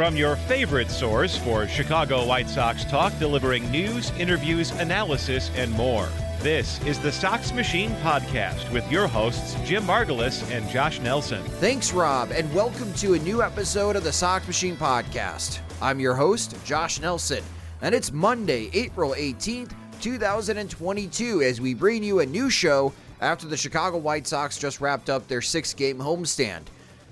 From your favorite source for Chicago White Sox talk, delivering news, interviews, analysis, and more. This is the Sox Machine Podcast with your hosts, Jim Margalus and Josh Nelson. Thanks, Rob, and welcome to a new episode of the Sox Machine Podcast. I'm your host, Josh Nelson, and it's Monday, April 18th, 2022, as we bring you a new show after the Chicago White Sox just wrapped up their six game homestand.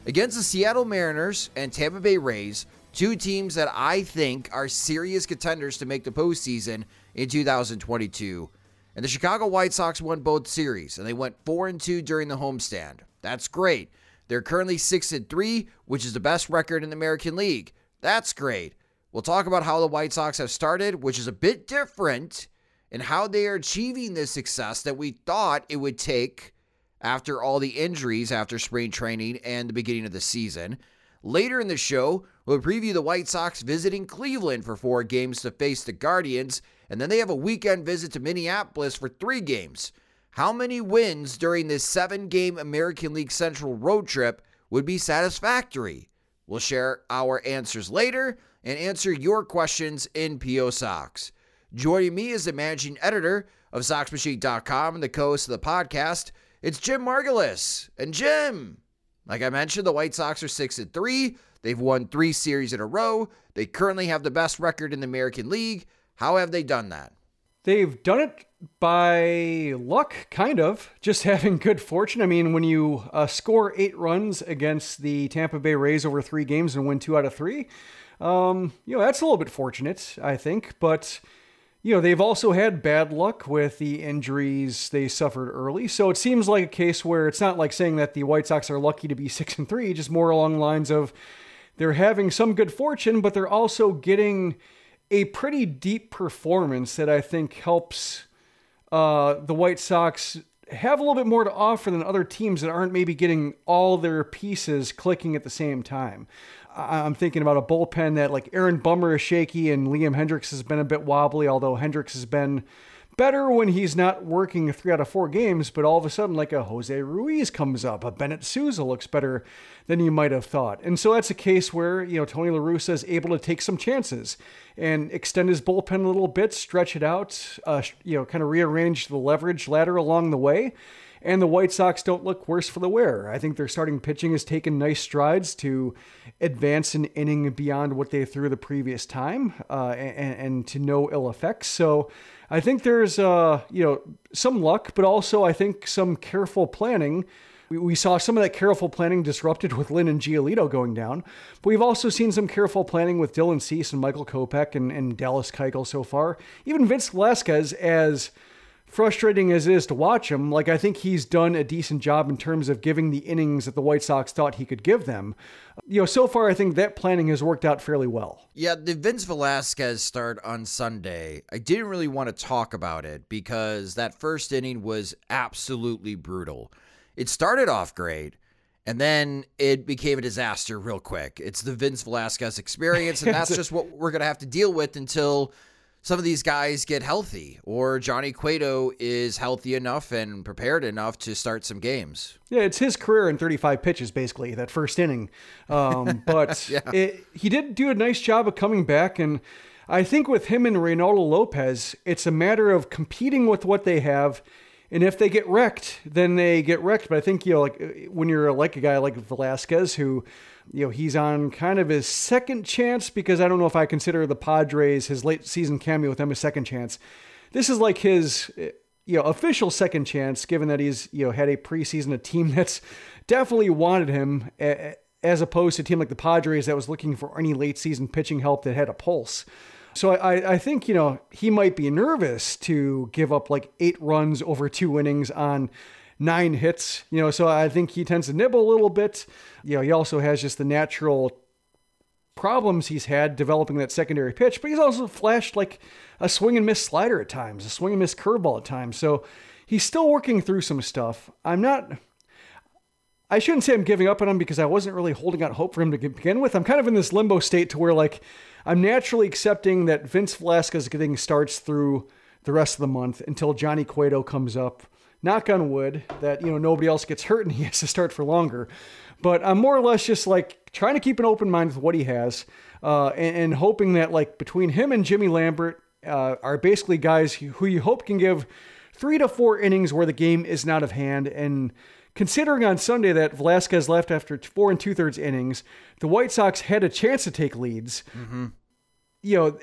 Against the Seattle Mariners and Tampa Bay Rays, Two teams that I think are serious contenders to make the postseason in 2022. And the Chicago White Sox won both series, and they went 4 and 2 during the homestand. That's great. They're currently 6 and 3, which is the best record in the American League. That's great. We'll talk about how the White Sox have started, which is a bit different, and how they are achieving this success that we thought it would take after all the injuries after spring training and the beginning of the season. Later in the show, we'll preview the White Sox visiting Cleveland for four games to face the Guardians, and then they have a weekend visit to Minneapolis for three games. How many wins during this seven game American League Central road trip would be satisfactory? We'll share our answers later and answer your questions in PO Sox. Joining me is the managing editor of SoxMachine.com and the co host of the podcast. It's Jim Margalus. And Jim, like I mentioned, the White Sox are 6 and 3. They've won 3 series in a row. They currently have the best record in the American League. How have they done that? They've done it by luck, kind of, just having good fortune. I mean, when you uh, score eight runs against the Tampa Bay Rays over three games and win two out of three, um, you know, that's a little bit fortunate, I think. But you know, they've also had bad luck with the injuries they suffered early. So it seems like a case where it's not like saying that the White Sox are lucky to be 6 and 3, just more along the lines of they're having some good fortune, but they're also getting a pretty deep performance that I think helps uh, the White Sox have a little bit more to offer than other teams that aren't maybe getting all their pieces clicking at the same time. I'm thinking about a bullpen that like Aaron Bummer is shaky and Liam Hendriks has been a bit wobbly, although Hendriks has been better when he's not working three out of four games, but all of a sudden, like a Jose Ruiz comes up, a Bennett Sousa looks better than you might have thought. And so that's a case where, you know, Tony La Russa is able to take some chances and extend his bullpen a little bit, stretch it out, uh, you know, kind of rearrange the leverage ladder along the way and the White Sox don't look worse for the wear. I think their starting pitching has taken nice strides to advance an inning beyond what they threw the previous time, uh, and, and, to no ill effects. So I think there's uh, you know some luck, but also I think some careful planning. We, saw some of that careful planning disrupted with Lynn and Giolito going down, but we've also seen some careful planning with Dylan Cease and Michael Kopech and, and Dallas Keuchel so far. Even Vince Velasquez as frustrating as it is to watch him, like I think he's done a decent job in terms of giving the innings that the White Sox thought he could give them. You know, so far I think that planning has worked out fairly well. Yeah, the Vince Velasquez start on Sunday, I didn't really want to talk about it because that first inning was absolutely brutal. It started off great. And then it became a disaster real quick. It's the Vince Velasquez experience, and that's just what we're going to have to deal with until some of these guys get healthy or Johnny Cueto is healthy enough and prepared enough to start some games. Yeah, it's his career in 35 pitches, basically, that first inning. Um, but yeah. it, he did do a nice job of coming back. And I think with him and Reynaldo Lopez, it's a matter of competing with what they have. And if they get wrecked, then they get wrecked. But I think, you know, like when you're like a guy like Velasquez, who you know, he's on kind of his second chance because I don't know if I consider the Padres his late season cameo with them a second chance. This is like his eh, you know official second chance, given that he's you know had a preseason a team that's definitely wanted him, eh, eh, as opposed to a team like the Padres that was looking for any late season pitching help that had a pulse. So I, I think you know he might be nervous to give up like eight runs over two innings on nine hits. You know, so I think he tends to nibble a little bit. You know, he also has just the natural problems he's had developing that secondary pitch, but he's also flashed like a swing and miss slider at times, a swing and miss curveball at times. So he's still working through some stuff. I'm not. I shouldn't say I'm giving up on him because I wasn't really holding out hope for him to begin with. I'm kind of in this limbo state to where like I'm naturally accepting that Vince Velasquez getting starts through the rest of the month until Johnny Cueto comes up knock on wood that you know nobody else gets hurt and he has to start for longer. But I'm more or less just like trying to keep an open mind with what he has, uh, and, and, hoping that like between him and Jimmy Lambert uh, are basically guys who you hope can give three to four innings where the game is not of hand. And considering on Sunday that Velasquez left after four and two thirds innings, the White Sox had a chance to take leads. Mm-hmm. You know,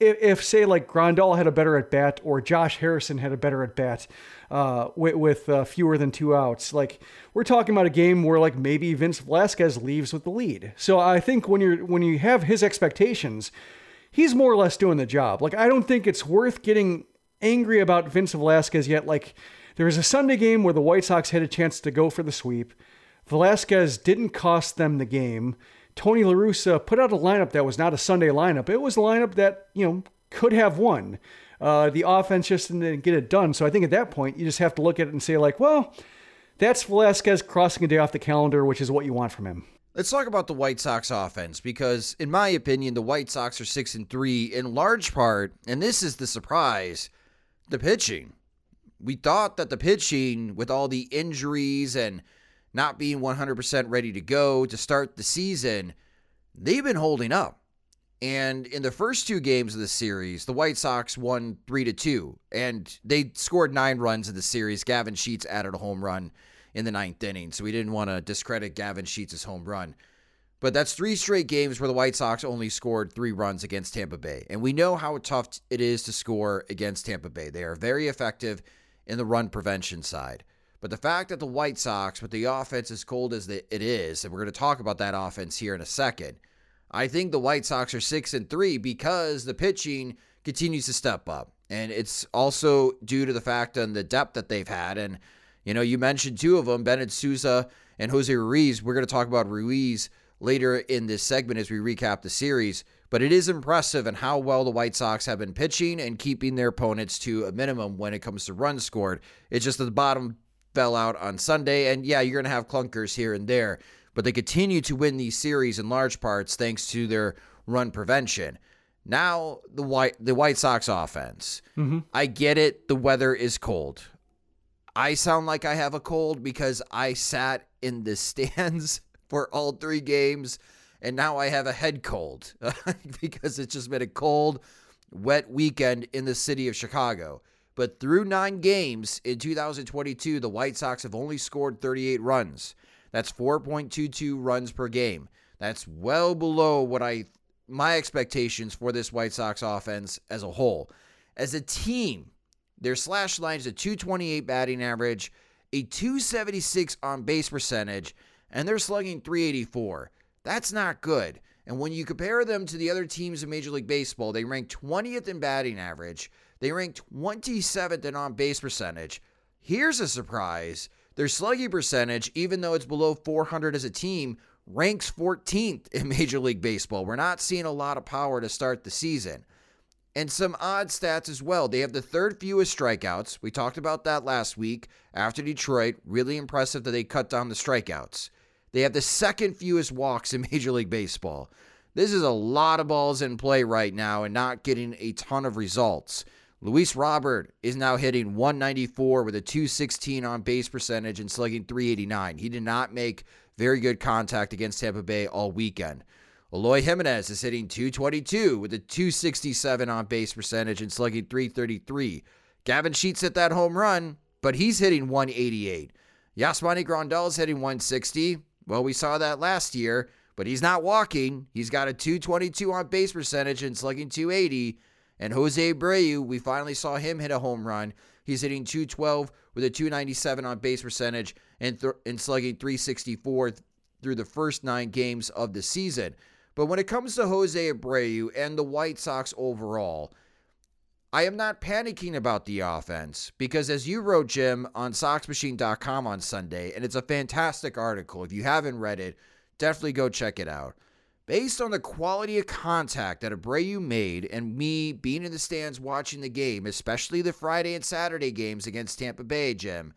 if, if, say like Grandal had a better at bat or Josh Harrison had a better at bat uh, with, with uh, fewer than two outs, like we're talking about a game where like maybe Vince Velasquez leaves with the lead. So I think when you're when you have his expectations, he's more or less doing the job. Like I don't think it's worth getting angry about Vince Velasquez yet. Like there was a Sunday game where the White Sox had a chance to go for the sweep. Velasquez didn't cost them the game. Tony La Russa put out a lineup that was not a Sunday lineup. It was a lineup that, you know, could have won. Uh, the offense just didn't get it done. So I think at that point, you just have to look at it and say, like, well, that's Velasquez crossing a day off the calendar, which is what you want from him. Let's talk about the White Sox offense because, in my opinion, the White Sox are six and three in large part, and this is the surprise: the pitching. We thought that the pitching, with all the injuries and not being 100% ready to go to start the season, they've been holding up. And in the first two games of the series, the White Sox won 3 to 2 and they scored 9 runs in the series. Gavin Sheets added a home run in the ninth inning, so we didn't want to discredit Gavin Sheets' home run. But that's three straight games where the White Sox only scored three runs against Tampa Bay. And we know how tough it is to score against Tampa Bay. They are very effective in the run prevention side. But the fact that the White Sox, with the offense as cold as it is, and we're going to talk about that offense here in a second, I think the White Sox are six and three because the pitching continues to step up, and it's also due to the fact and the depth that they've had. And you know, you mentioned two of them, Bennett Sousa and Jose Ruiz. We're going to talk about Ruiz later in this segment as we recap the series. But it is impressive and how well the White Sox have been pitching and keeping their opponents to a minimum when it comes to runs scored. It's just at the bottom fell out on Sunday. And yeah, you're going to have clunkers here and there, but they continue to win these series in large parts thanks to their run prevention. Now the white the White Sox offense. Mm-hmm. I get it. The weather is cold. I sound like I have a cold because I sat in the stands for all three games, and now I have a head cold because it's just been a cold, wet weekend in the city of Chicago. But through nine games in 2022, the White Sox have only scored 38 runs. That's 4.22 runs per game. That's well below what I my expectations for this White Sox offense as a whole. As a team, their slash line is a 228 batting average, a 276 on base percentage, and they're slugging 384. That's not good. And when you compare them to the other teams in Major League Baseball, they rank 20th in batting average. They rank 27th in on base percentage. Here's a surprise their slugging percentage, even though it's below 400 as a team, ranks 14th in Major League Baseball. We're not seeing a lot of power to start the season. And some odd stats as well. They have the third fewest strikeouts. We talked about that last week after Detroit. Really impressive that they cut down the strikeouts. They have the second fewest walks in Major League Baseball. This is a lot of balls in play right now and not getting a ton of results. Luis Robert is now hitting 194 with a 216 on base percentage and slugging 389. He did not make very good contact against Tampa Bay all weekend. Eloy Jimenez is hitting 222 with a 267 on base percentage and slugging 333. Gavin Sheets hit that home run, but he's hitting 188. Yasmani Grandal is hitting 160. Well, we saw that last year but he's not walking. He's got a 222 on base percentage and slugging 280. And Jose Abreu, we finally saw him hit a home run. He's hitting 212 with a 297 on base percentage and, th- and slugging 364 th- through the first nine games of the season. But when it comes to Jose Abreu and the White Sox overall, I am not panicking about the offense because, as you wrote, Jim, on SoxMachine.com on Sunday, and it's a fantastic article. If you haven't read it, definitely go check it out. Based on the quality of contact that Abreu made and me being in the stands watching the game, especially the Friday and Saturday games against Tampa Bay, Jim,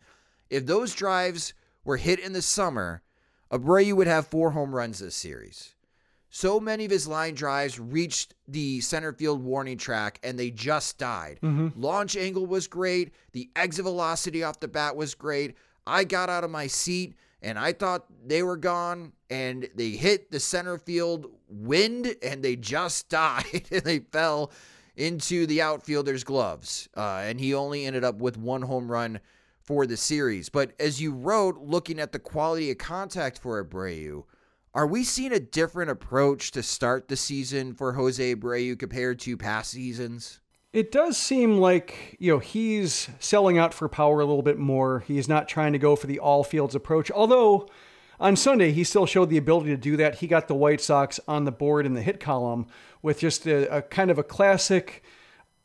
if those drives were hit in the summer, Abreu would have four home runs this series. So many of his line drives reached the center field warning track and they just died. Mm-hmm. Launch angle was great. The exit velocity off the bat was great. I got out of my seat and I thought they were gone and they hit the center field wind and they just died and they fell into the outfielder's gloves. Uh, and he only ended up with one home run for the series. But as you wrote, looking at the quality of contact for Abreu, are we seeing a different approach to start the season for Jose Abreu compared to past seasons? It does seem like, you know, he's selling out for power a little bit more. He's not trying to go for the all fields approach. Although on Sunday, he still showed the ability to do that. He got the White Sox on the board in the hit column with just a, a kind of a classic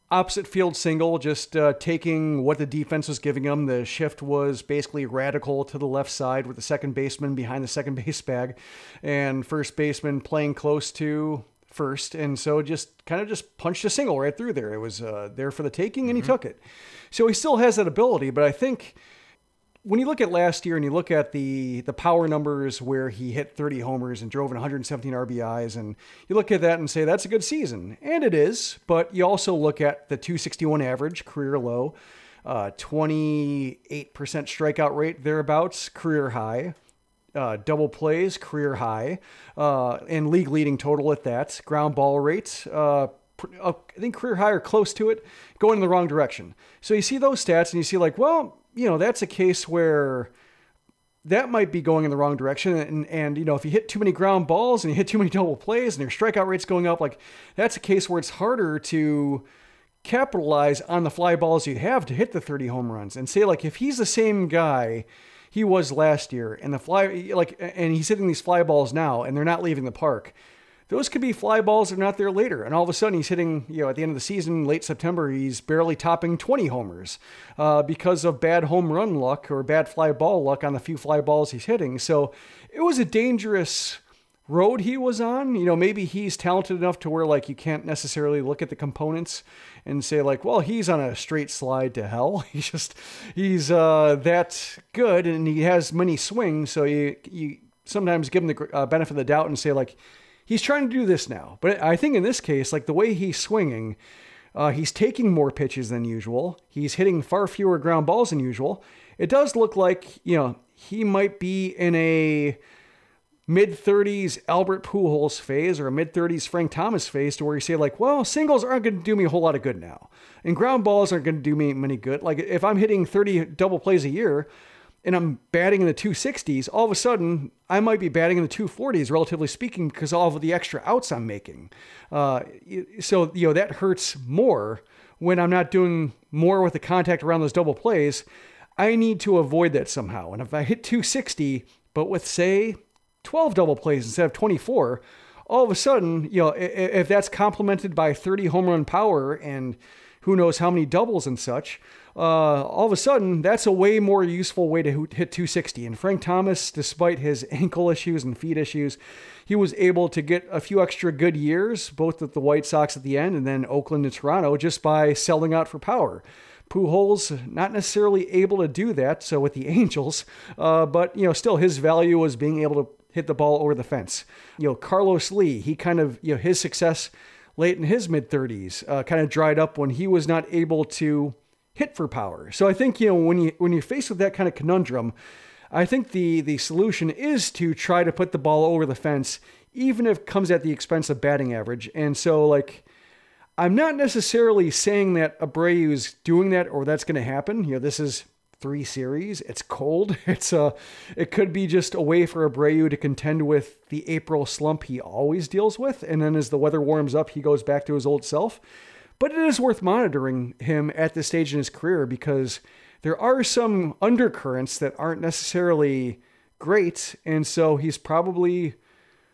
opposite field single, just uh, taking what the defense was giving him. The shift was basically radical to the left side with the second baseman behind the second base bag and first baseman playing close to first, and so just kind of just punched a single right through there. It was uh, there for the taking, and mm-hmm. he took it. So he still has that ability, but I think when you look at last year and you look at the the power numbers where he hit 30 homers and drove in 117 RBIs, and you look at that and say that's a good season, and it is. But you also look at the 261 average, career low. Uh, 28% strikeout rate thereabouts, career high uh, double plays, career high, uh, and league leading total at that. Ground ball rates, uh, I think career high or close to it, going in the wrong direction. So you see those stats and you see, like, well, you know, that's a case where that might be going in the wrong direction. And, and, you know, if you hit too many ground balls and you hit too many double plays and your strikeout rate's going up, like, that's a case where it's harder to capitalize on the fly balls you have to hit the 30 home runs. And say, like, if he's the same guy he was last year. And the fly, like, and he's hitting these fly balls now, and they're not leaving the park. Those could be fly balls that are not there later. And all of a sudden, he's hitting, you know, at the end of the season, late September, he's barely topping 20 homers uh, because of bad home run luck or bad fly ball luck on the few fly balls he's hitting. So it was a dangerous road he was on. You know, maybe he's talented enough to where like you can't necessarily look at the components and say like, well, he's on a straight slide to hell. He's just he's uh, that good and he has many swings. So you you sometimes give him the uh, benefit of the doubt and say like, he's trying to do this now. But I think in this case, like the way he's swinging. Uh, he's taking more pitches than usual. He's hitting far fewer ground balls than usual. It does look like, you know, he might be in a mid 30s Albert Pujols phase or a mid 30s Frank Thomas phase to where you say like, well, singles aren't going to do me a whole lot of good now, and ground balls aren't going to do me many good. Like if I'm hitting 30 double plays a year and I'm batting in the 260s, all of a sudden I might be batting in the 240s, relatively speaking, because all of the extra outs I'm making. Uh, so you know that hurts more when I'm not doing more with the contact around those double plays. I need to avoid that somehow. And if I hit 260, but with say 12 double plays instead of 24, all of a sudden, you know, if that's complemented by 30 home run power and who knows how many doubles and such, uh, all of a sudden, that's a way more useful way to hit 260. And Frank Thomas, despite his ankle issues and feet issues, he was able to get a few extra good years, both at the White Sox at the end and then Oakland and Toronto, just by selling out for power. Pujols not necessarily able to do that, so with the Angels, uh, but you know, still his value was being able to hit the ball over the fence. You know, Carlos Lee, he kind of, you know, his success late in his mid 30s uh, kind of dried up when he was not able to hit for power. So I think, you know, when you when you're faced with that kind of conundrum, I think the the solution is to try to put the ball over the fence even if it comes at the expense of batting average. And so like I'm not necessarily saying that Abreu is doing that or that's going to happen. You know, this is three series. It's cold. It's a, uh, it could be just a way for Abreu to contend with the April slump he always deals with, and then as the weather warms up, he goes back to his old self. But it is worth monitoring him at this stage in his career because there are some undercurrents that aren't necessarily great, and so he's probably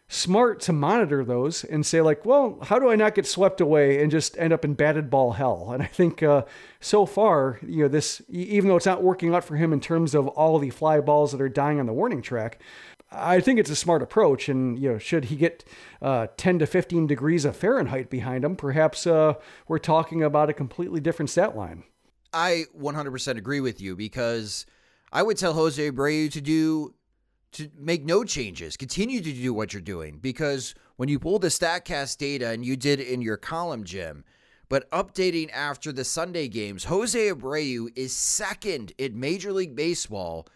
smart to monitor those and say like, well, how do I not get swept away and just end up in batted ball hell? And I think uh, so far, you know, this even though it's not working out for him in terms of all the fly balls that are dying on the warning track. I think it's a smart approach, and you know, should he get uh, 10 to 15 degrees of Fahrenheit behind him, perhaps uh, we're talking about a completely different stat line. I 100% agree with you because I would tell Jose Abreu to do to make no changes. Continue to do what you're doing because when you pull the StatCast data and you did in your column, Jim, but updating after the Sunday games, Jose Abreu is second in Major League Baseball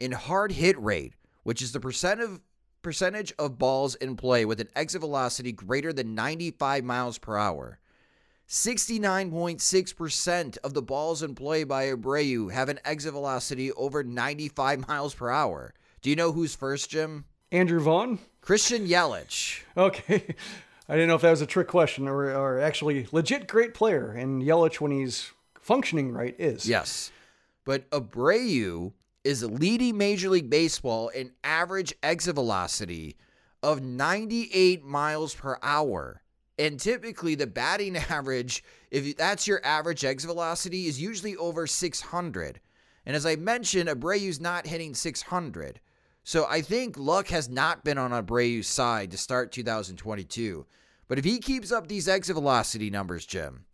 in hard hit rate, which is the percent of percentage of balls in play with an exit velocity greater than 95 miles per hour. 69.6% of the balls in play by Abreu have an exit velocity over 95 miles per hour. Do you know who's first, Jim? Andrew Vaughn? Christian Yelich. Okay. I didn't know if that was a trick question or, or actually legit great player. And Yelich, when he's functioning right, is. Yes. But Abreu is leading Major League Baseball in average exit velocity of 98 miles per hour. And typically, the batting average, if that's your average exit velocity, is usually over 600. And as I mentioned, Abreu's not hitting 600. So I think luck has not been on Abreu's side to start 2022. But if he keeps up these exit velocity numbers, Jim,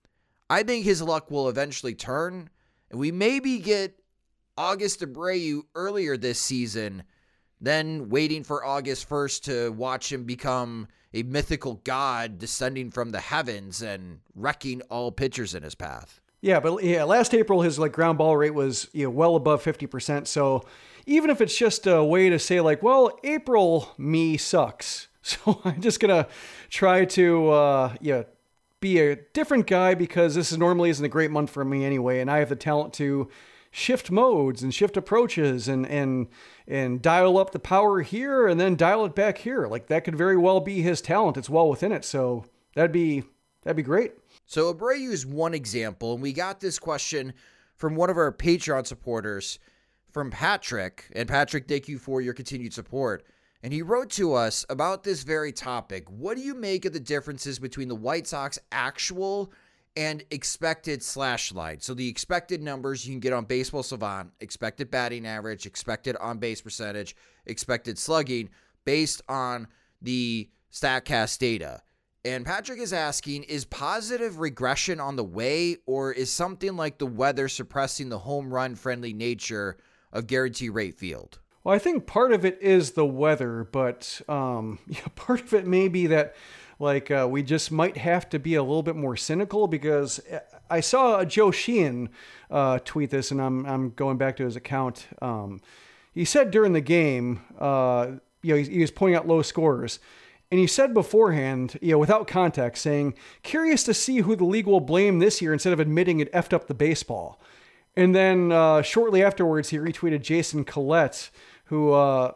I think his luck will eventually turn, and we maybe get August Abreu earlier this season than waiting for August 1st to watch him become a mythical god descending from the heavens and wrecking all pitchers in his path. Yeah, but yeah, last April his like ground ball rate was you know well above 50%. So even if it's just a way to say like, well, April me sucks. So I'm just gonna try to uh, yeah be a different guy because this is normally isn't a great month for me anyway, and I have the talent to shift modes and shift approaches and and and dial up the power here and then dial it back here. Like that could very well be his talent. It's well within it. So that'd be that'd be great. So Abreu is one example, and we got this question from one of our Patreon supporters from Patrick, and Patrick, thank you for your continued support. And he wrote to us about this very topic. What do you make of the differences between the White Sox actual and expected slash line? So the expected numbers you can get on Baseball Savant, expected batting average, expected on base percentage, expected slugging, based on the StatCast data. And Patrick is asking Is positive regression on the way, or is something like the weather suppressing the home run friendly nature of Guaranteed Rate Field? Well, I think part of it is the weather, but um, yeah, part of it may be that like uh, we just might have to be a little bit more cynical because uh, I saw Joe Sheehan uh, tweet this, and I'm I'm going back to his account. Um, he said during the game, uh, you know, he, he was pointing out low scores. And he said beforehand, you know, without context, saying, curious to see who the league will blame this year instead of admitting it effed up the baseball. And then uh, shortly afterwards, he retweeted Jason Collette, who uh,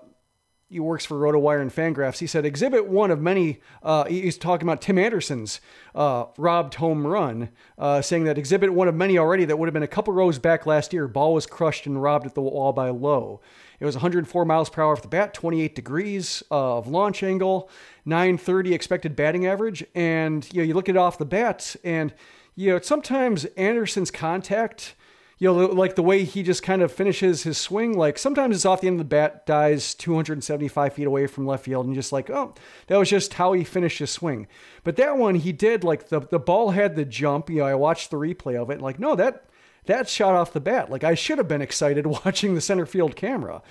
he works for RotoWire and Fangraphs. He said, Exhibit one of many, uh, he's talking about Tim Anderson's uh, robbed home run, uh, saying that exhibit one of many already that would have been a couple rows back last year. Ball was crushed and robbed at the wall by Lowe. It was 104 miles per hour off the bat, 28 degrees of launch angle, 930 expected batting average. And, you know, you look at it off the bat and, you know, sometimes Anderson's contact you know, like the way he just kind of finishes his swing. Like sometimes it's off the end of the bat, dies 275 feet away from left field, and just like, oh, that was just how he finished his swing. But that one, he did like the the ball had the jump. You know, I watched the replay of it, and like, no, that that shot off the bat. Like I should have been excited watching the center field camera.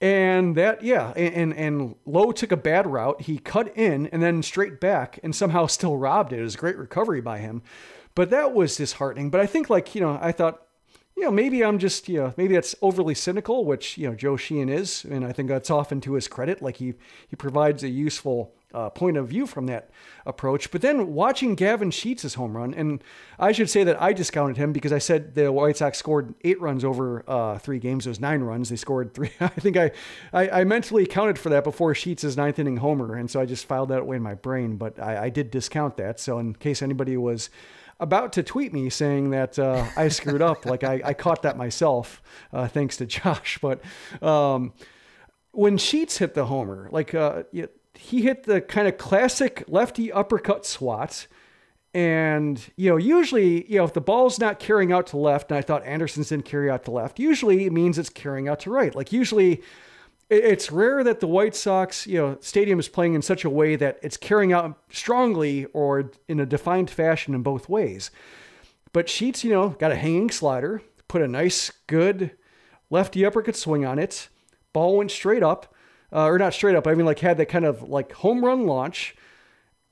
And that, yeah, and, and Lowe took a bad route. He cut in and then straight back and somehow still robbed it. It was a great recovery by him. But that was disheartening. But I think, like, you know, I thought, you know, maybe I'm just, you know, maybe that's overly cynical, which, you know, Joe Sheehan is. And I think that's often to his credit. Like, he, he provides a useful uh, point of view from that approach. But then watching Gavin Sheets' home run, and I should say that I discounted him because I said the White Sox scored eight runs over uh, three games. It was nine runs. They scored three. I think I, I, I, mentally counted for that before Sheets' ninth inning homer, and so I just filed that away in my brain. But I, I did discount that. So in case anybody was about to tweet me saying that uh, I screwed up. Like I, I, caught that myself, uh, thanks to Josh. But um, when Sheets hit the homer, like uh, he hit the kind of classic lefty uppercut swat. And, you know, usually, you know, if the ball's not carrying out to left, and I thought Anderson's didn't carry out to left, usually it means it's carrying out to right. Like, usually it's rare that the White Sox, you know, stadium is playing in such a way that it's carrying out strongly or in a defined fashion in both ways. But Sheets, you know, got a hanging slider, put a nice, good lefty uppercut swing on it. Ball went straight up uh, or not straight up. I mean, like had that kind of like home run launch,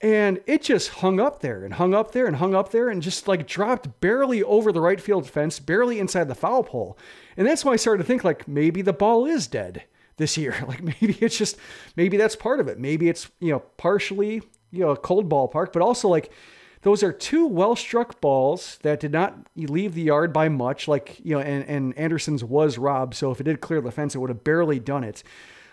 and it just hung up there and hung up there and hung up there and just like dropped barely over the right field fence, barely inside the foul pole. And that's why I started to think like maybe the ball is dead this year. Like maybe it's just maybe that's part of it. Maybe it's you know partially you know a cold ballpark, but also like those are two well struck balls that did not leave the yard by much. Like you know, and, and Anderson's was robbed, so if it did clear the fence, it would have barely done it.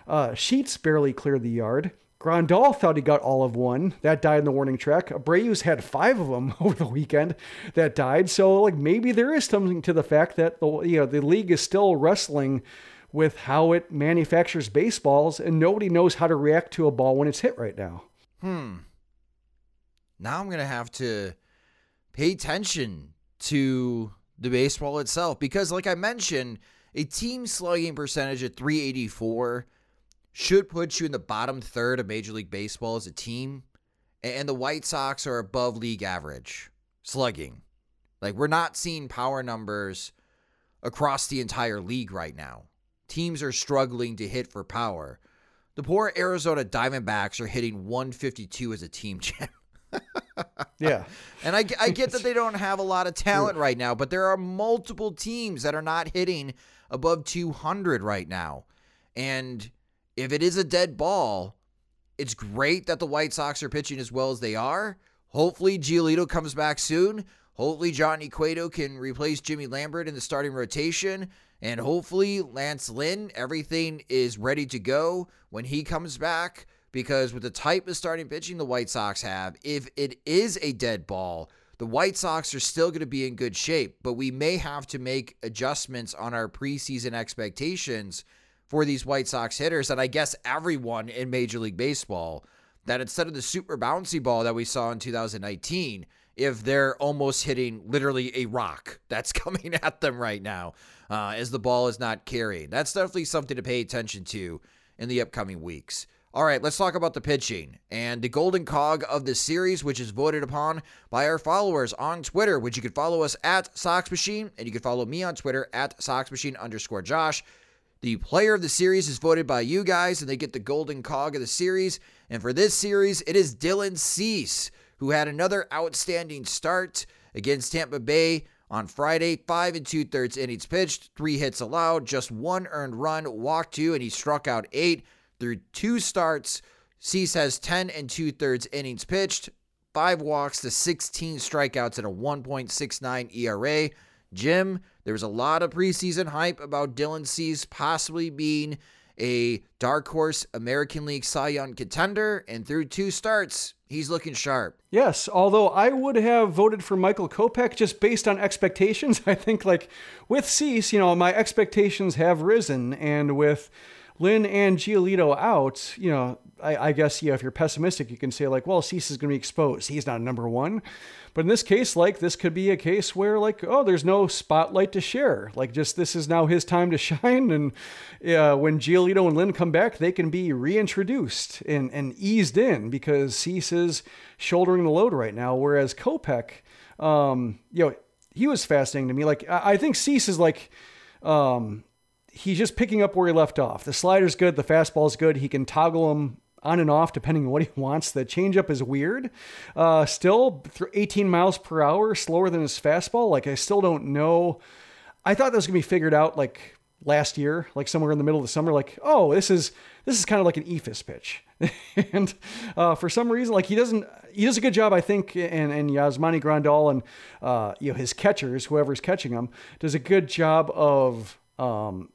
Uh, Sheets barely cleared the yard. Grandal thought he got all of one. That died in the warning track. Abreu's had five of them over the weekend that died. So like maybe there is something to the fact that the you know the league is still wrestling with how it manufactures baseballs and nobody knows how to react to a ball when it's hit right now. Hmm. Now I'm gonna have to pay attention to the baseball itself because, like I mentioned, a team slugging percentage at 384 should put you in the bottom third of Major League Baseball as a team. And the White Sox are above league average slugging. Like, we're not seeing power numbers across the entire league right now. Teams are struggling to hit for power. The poor Arizona Diamondbacks are hitting 152 as a team, Jim. yeah. And I, I get that they don't have a lot of talent right now, but there are multiple teams that are not hitting above 200 right now. And if it is a dead ball, it's great that the White Sox are pitching as well as they are. Hopefully, Giolito comes back soon. Hopefully, Johnny Cueto can replace Jimmy Lambert in the starting rotation. And hopefully, Lance Lynn, everything is ready to go when he comes back. Because with the type of starting pitching the White Sox have, if it is a dead ball, the White Sox are still going to be in good shape. But we may have to make adjustments on our preseason expectations for these White Sox hitters, and I guess everyone in Major League Baseball, that instead of the super bouncy ball that we saw in 2019, if they're almost hitting literally a rock that's coming at them right now uh, as the ball is not carrying. That's definitely something to pay attention to in the upcoming weeks. All right, let's talk about the pitching and the golden cog of the series, which is voted upon by our followers on Twitter, which you can follow us at Sox Machine, and you can follow me on Twitter at Sox Machine underscore Josh. The player of the series is voted by you guys, and they get the golden cog of the series. And for this series, it is Dylan Cease, who had another outstanding start against Tampa Bay on Friday. Five and two thirds innings pitched, three hits allowed, just one earned run, walked two, and he struck out eight through two starts. Cease has 10 and two thirds innings pitched, five walks to 16 strikeouts and a 1.69 ERA. Jim, there was a lot of preseason hype about Dylan Cease possibly being a dark horse American League Cy Young contender, and through two starts, he's looking sharp. Yes, although I would have voted for Michael Kopech just based on expectations. I think, like with Cease, you know, my expectations have risen, and with Lynn and Giolito out, you know, I, I guess, yeah, if you're pessimistic, you can say, like, well, Cease is going to be exposed. He's not a number one. But in this case, like this could be a case where like, oh, there's no spotlight to share. Like just this is now his time to shine. And uh, when Giolito and Lynn come back, they can be reintroduced and, and eased in because Cease is shouldering the load right now. Whereas Kopech, um, you know, he was fascinating to me. Like I, I think Cease is like, um, he's just picking up where he left off. The slider's good, the fastball's good. He can toggle them on and off depending on what he wants. The changeup is weird. Uh, still 18 miles per hour, slower than his fastball. Like I still don't know. I thought that was gonna be figured out like last year, like somewhere in the middle of the summer. Like, oh, this is this is kind of like an eephus pitch. and uh, for some reason, like he doesn't, he does a good job, I think, and and Yasmani Grandal and uh, you know his catchers, whoever's catching him, does a good job of um,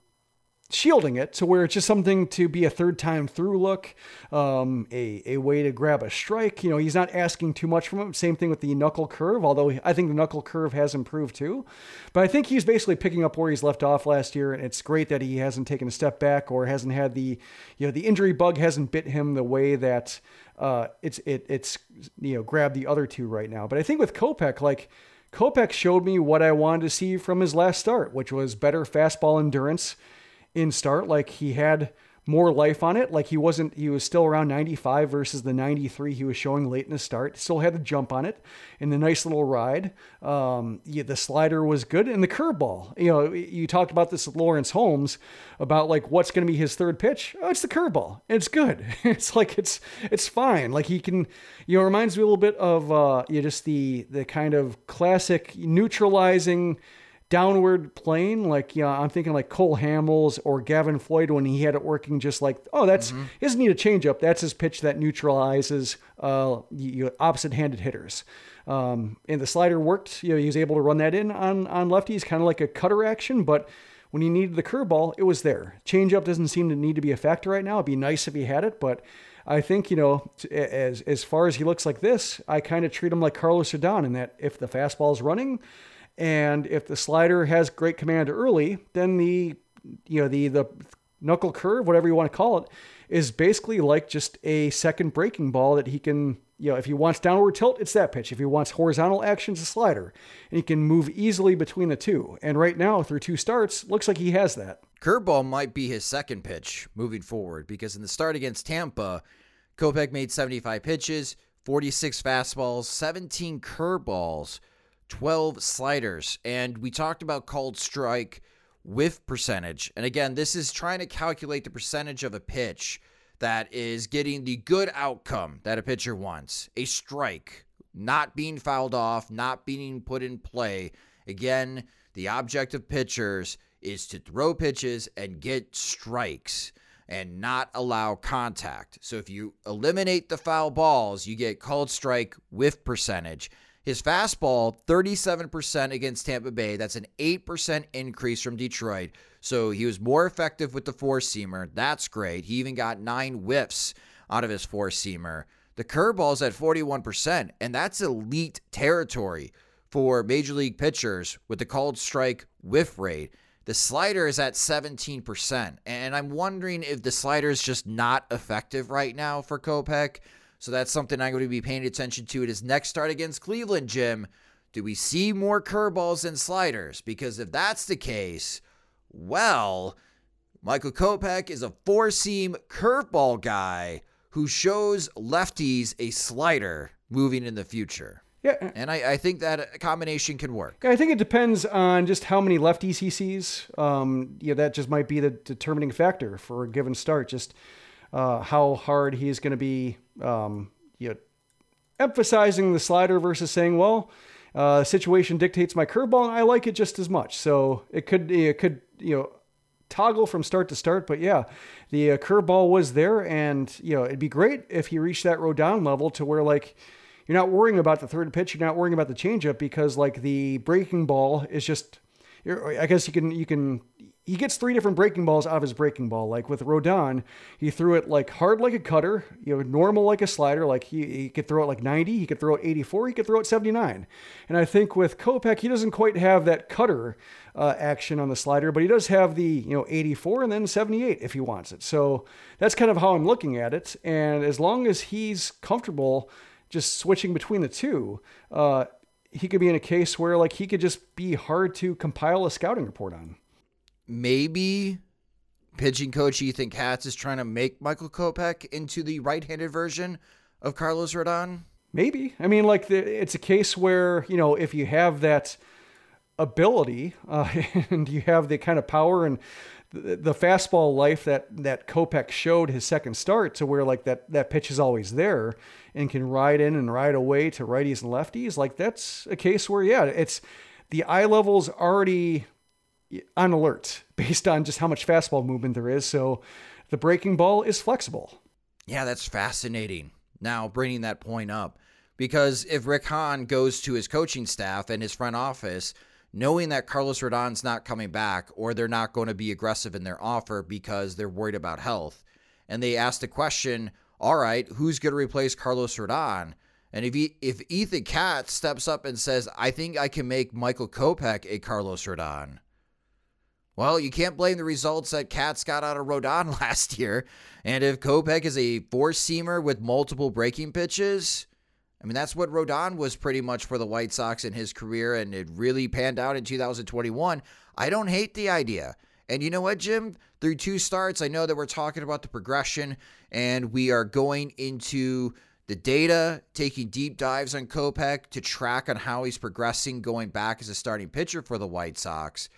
shielding it to where it's just something to be a third time through look, um, a, a way to grab a strike. You know, he's not asking too much from him. Same thing with the knuckle curve, although I think the knuckle curve has improved too. But I think he's basically picking up where he's left off last year, and it's great that he hasn't taken a step back or hasn't had the, you know, the injury bug hasn't bit him the way that uh, it's it it's you know grabbed the other two right now. But I think with Kopech, like. Kopech showed me what I wanted to see from his last start, which was better fastball endurance, in start. Like he had more life on it. Like he wasn't, he was still around 95 versus the 93 he was showing late in the start. Still had the jump on it and the nice little ride. Um, yeah, the slider was good and the curveball. You know, you talked about this with Lawrence Holmes about like what's going to be his third pitch. Oh, it's the curveball. It's good. it's like it's it's fine. Like he can, you know, reminds me a little bit of uh, you know, just the the kind of classic neutralizing downward plane. Like, yeah, I'm thinking like Cole Hamels or Gavin Floyd when he had it working just like, oh, that's, mm-hmm. he doesn't need a changeup. That's his pitch that neutralizes uh, you know, opposite handed hitters. Um, and the slider worked. You know, he was able to run that in on, on lefties, kind of like a cutter action, but when he needed the curveball, it was there. Changeup doesn't seem to need to be a factor right now. It'd be nice if he had it, but I think you know, as as far as he looks like this, I kind of treat him like Carlos Rodon in that if the fastball is running, and if the slider has great command early, then the you know the the knuckle curve, whatever you want to call it, is basically like just a second breaking ball that he can, you know, if he wants downward tilt, it's that pitch. If he wants horizontal action, it's a slider. And he can move easily between the two. And right now, through two starts, looks like he has that. Curveball might be his second pitch moving forward because in the start against Tampa, Kopech made 75 pitches, 46 fastballs, 17 curveballs 12 sliders. And we talked about called strike with percentage. And again, this is trying to calculate the percentage of a pitch that is getting the good outcome that a pitcher wants a strike, not being fouled off, not being put in play. Again, the object of pitchers is to throw pitches and get strikes and not allow contact. So if you eliminate the foul balls, you get called strike with percentage. His fastball, 37% against Tampa Bay. That's an 8% increase from Detroit. So he was more effective with the four seamer. That's great. He even got nine whiffs out of his four seamer. The curveball's at 41%, and that's elite territory for major league pitchers with the called strike whiff rate. The slider is at 17%. And I'm wondering if the slider is just not effective right now for Kopech so that's something I'm going to be paying attention to at his next start against Cleveland, Jim. Do we see more curveballs and sliders? Because if that's the case, well, Michael Kopech is a four seam curveball guy who shows lefties a slider moving in the future. Yeah. And I, I, think that combination can work. I think it depends on just how many lefties he sees. Um, yeah, that just might be the determining factor for a given start. Just uh, how hard he is going to be um, you know, emphasizing the slider versus saying, well, uh, situation dictates my curveball, and I like it just as much. So it could it could you know toggle from start to start. But yeah, the uh, curveball was there, and you know it'd be great if he reached that Rodon level to where like you're not worrying about the third pitch, you're not worrying about the changeup because like the breaking ball is just. I guess you can you can he gets three different breaking balls out of his breaking ball. Like with Rodon, he threw it like hard like a cutter, you know, normal like a slider. Like he, he could throw it like 90, he could throw it 84, he could throw it 79. And I think with Kopech, he doesn't quite have that cutter uh, action on the slider, but he does have the, you know, 84 and then 78 if he wants it. So that's kind of how I'm looking at it. And as long as he's comfortable just switching between the two, uh, he could be in a case where like he could just be hard to compile a scouting report on maybe pitching coach Ethan Katz is trying to make Michael Kopech into the right-handed version of Carlos Rodon? Maybe. I mean, like the, it's a case where you know if you have that ability uh, and you have the kind of power and the, the fastball life that that Kopech showed his second start to where like that that pitch is always there and can ride in and ride away to righties and lefties. Like that's a case where yeah, it's the eye level's already on alert based on just how much fastball movement there is. So the breaking ball is flexible. Yeah, that's fascinating. Now bringing that point up because if Rick Hahn goes to his coaching staff and his front office knowing that Carlos Rodon's not coming back or they're not going to be aggressive in their offer because they're worried about health. And they ask the question, all right, who's going to replace Carlos Rodon? And if he, if Ethan Katz steps up and says, I think I can make Michael Kopech a Carlos Rodon, well, you can't blame the results that Katz got out of Rodon last year. And if Kopech is a four seamer with multiple breaking pitches, I mean, that's what Rodon was pretty much for the White Sox in his career, and it really panned out in 2021. I don't hate the idea. And you know what, Jim? Through two starts, I know that we're talking about the progression, and we are going into the data, taking deep dives on Kopech to track on how he's progressing going back as a starting pitcher for the White Sox.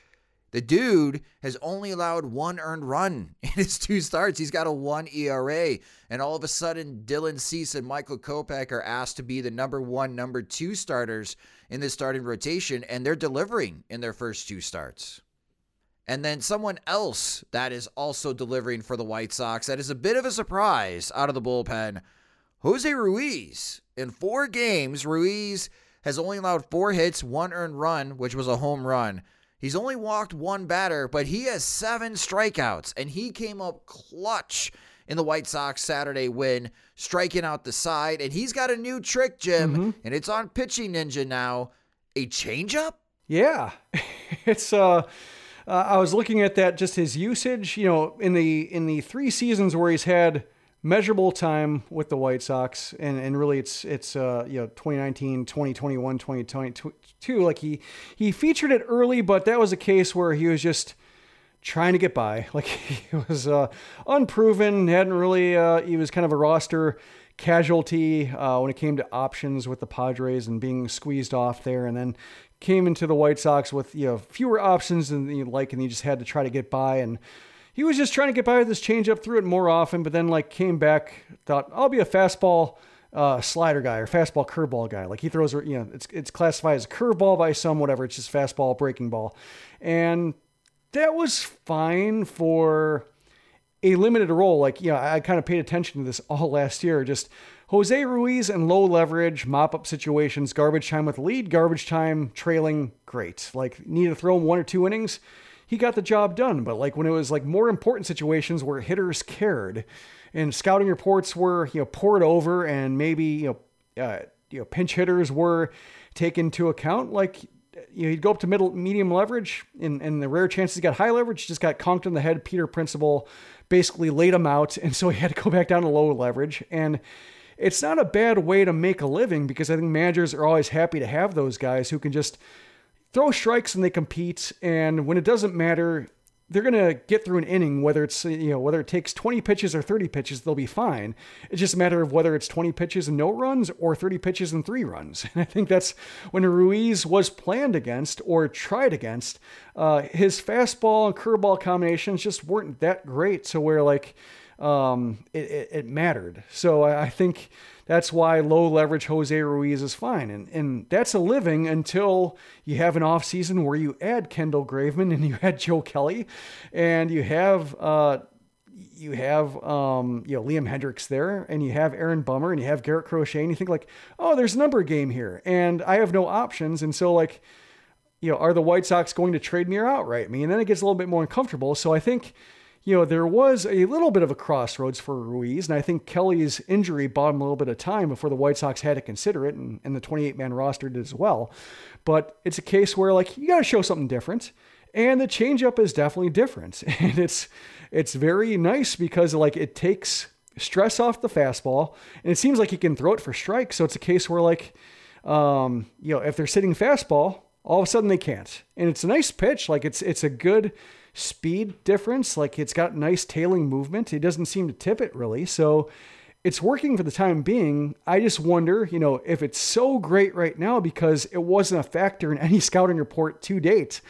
The dude has only allowed one earned run in his two starts. He's got a one ERA. And all of a sudden, Dylan Cease and Michael Kopech are asked to be the number one, number two starters in this starting rotation, and they're delivering in their first two starts. And then someone else that is also delivering for the White Sox that is a bit of a surprise out of the bullpen Jose Ruiz. In four games, Ruiz has only allowed four hits, one earned run, which was a home run. He's only walked one batter, but he has seven strikeouts, and he came up clutch in the White Sox Saturday win, striking out the side. And he's got a new trick, Jim, mm-hmm. and it's on Pitching Ninja now. A changeup? Yeah, it's uh. Uh, I was looking at that just his usage, you know, in the in the three seasons where he's had measurable time with the White Sox, and, and really it's it's uh, you know 2019, 2021, 2022. Like he he featured it early, but that was a case where he was just trying to get by. Like he was uh, unproven, hadn't really. Uh, he was kind of a roster casualty uh, when it came to options with the Padres and being squeezed off there, and then came into the White Sox with you know fewer options than you like, and he just had to try to get by and he was just trying to get by with this changeup, threw it more often, but then like came back, thought I'll be a fastball uh, slider guy or fastball curveball guy. Like he throws, you know, it's it's classified as a curveball by some, whatever. It's just fastball, breaking ball, and that was fine for a limited role. Like yeah, I kind of paid attention to this all last year. Just Jose Ruiz and low leverage mop up situations, garbage time with lead, garbage time trailing, great. Like need to throw him one or two innings he got the job done. But like when it was like more important situations where hitters cared and scouting reports were, you know, poured over and maybe, you know, uh, you know, pinch hitters were taken into account, like you know, he'd go up to middle medium leverage and, and the rare chances he got high leverage, just got conked in the head. Peter Principle basically laid him out. And so he had to go back down to low leverage. And it's not a bad way to make a living because I think managers are always happy to have those guys who can just throw strikes and they compete. And when it doesn't matter, they're going to get through an inning, whether it's, you know, whether it takes 20 pitches or 30 pitches, they'll be fine. It's just a matter of whether it's 20 pitches and no runs or 30 pitches and three runs. And I think that's when Ruiz was planned against or tried against. Uh, his fastball and curveball combinations just weren't that great. So where like, um, it, it, it mattered. So I, I think, that's why low leverage Jose Ruiz is fine. And, and that's a living until you have an offseason where you add Kendall Graveman and you add Joe Kelly and you have, uh, you have um, you know Liam Hendriks there, and you have Aaron Bummer, and you have Garrett Crochet, and you think like, oh, there's a number game here, and I have no options, and so like, you know, are the White Sox going to trade me or outright me? And then it gets a little bit more uncomfortable. So I think you know, there was a little bit of a crossroads for Ruiz, and I think Kelly's injury bought him a little bit of time before the White Sox had to consider it, and, and the 28 man roster did as well. But it's a case where, like, you got to show something different. And the changeup is definitely different. And it's it's very nice because like it takes stress off the fastball and it seems like he can throw it for strikes. So it's a case where like um, you know, if they're sitting fastball, all of a sudden they can't. And it's a nice pitch. Like it's it's a good speed difference. Like it's got nice tailing movement. It doesn't seem to tip it really. So it's working for the time being. I just wonder, you know, if it's so great right now because it wasn't a factor in any scouting report to date.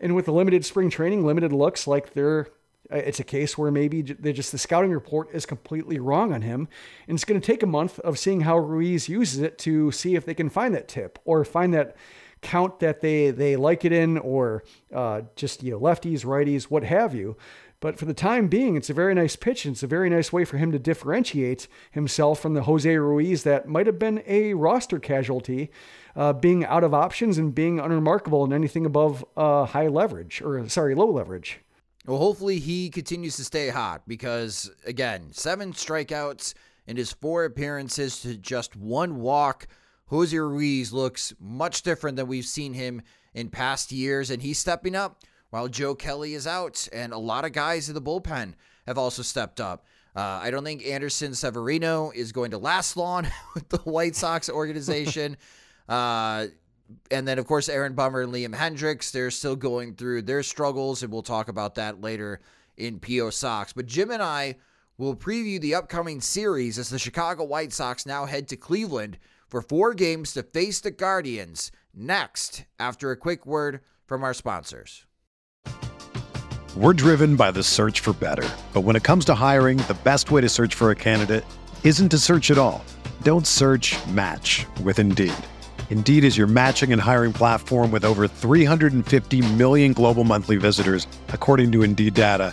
And with the limited spring training, limited looks, like they're uh, it's a case where maybe they just the scouting report is completely wrong on him, and it's going to take a month of seeing how Ruiz uses it to see if they can find that tip or find that count that they they like it in, or uh, just you know lefties, righties, what have you. But for the time being, it's a very nice pitch. And it's a very nice way for him to differentiate himself from the Jose Ruiz that might have been a roster casualty, uh, being out of options and being unremarkable in anything above uh, high leverage or sorry, low leverage. Well, hopefully he continues to stay hot because, again, seven strikeouts in his four appearances to just one walk. Jose Ruiz looks much different than we've seen him in past years, and he's stepping up while Joe Kelly is out, and a lot of guys in the bullpen have also stepped up. Uh, I don't think Anderson Severino is going to last long with the White Sox organization. uh, and then, of course, Aaron Bummer and Liam Hendriks, they're still going through their struggles, and we'll talk about that later in PO Sox. But Jim and I will preview the upcoming series as the Chicago White Sox now head to Cleveland for four games to face the Guardians next, after a quick word from our sponsors. We're driven by the search for better. But when it comes to hiring, the best way to search for a candidate isn't to search at all. Don't search match with Indeed. Indeed is your matching and hiring platform with over 350 million global monthly visitors, according to Indeed data,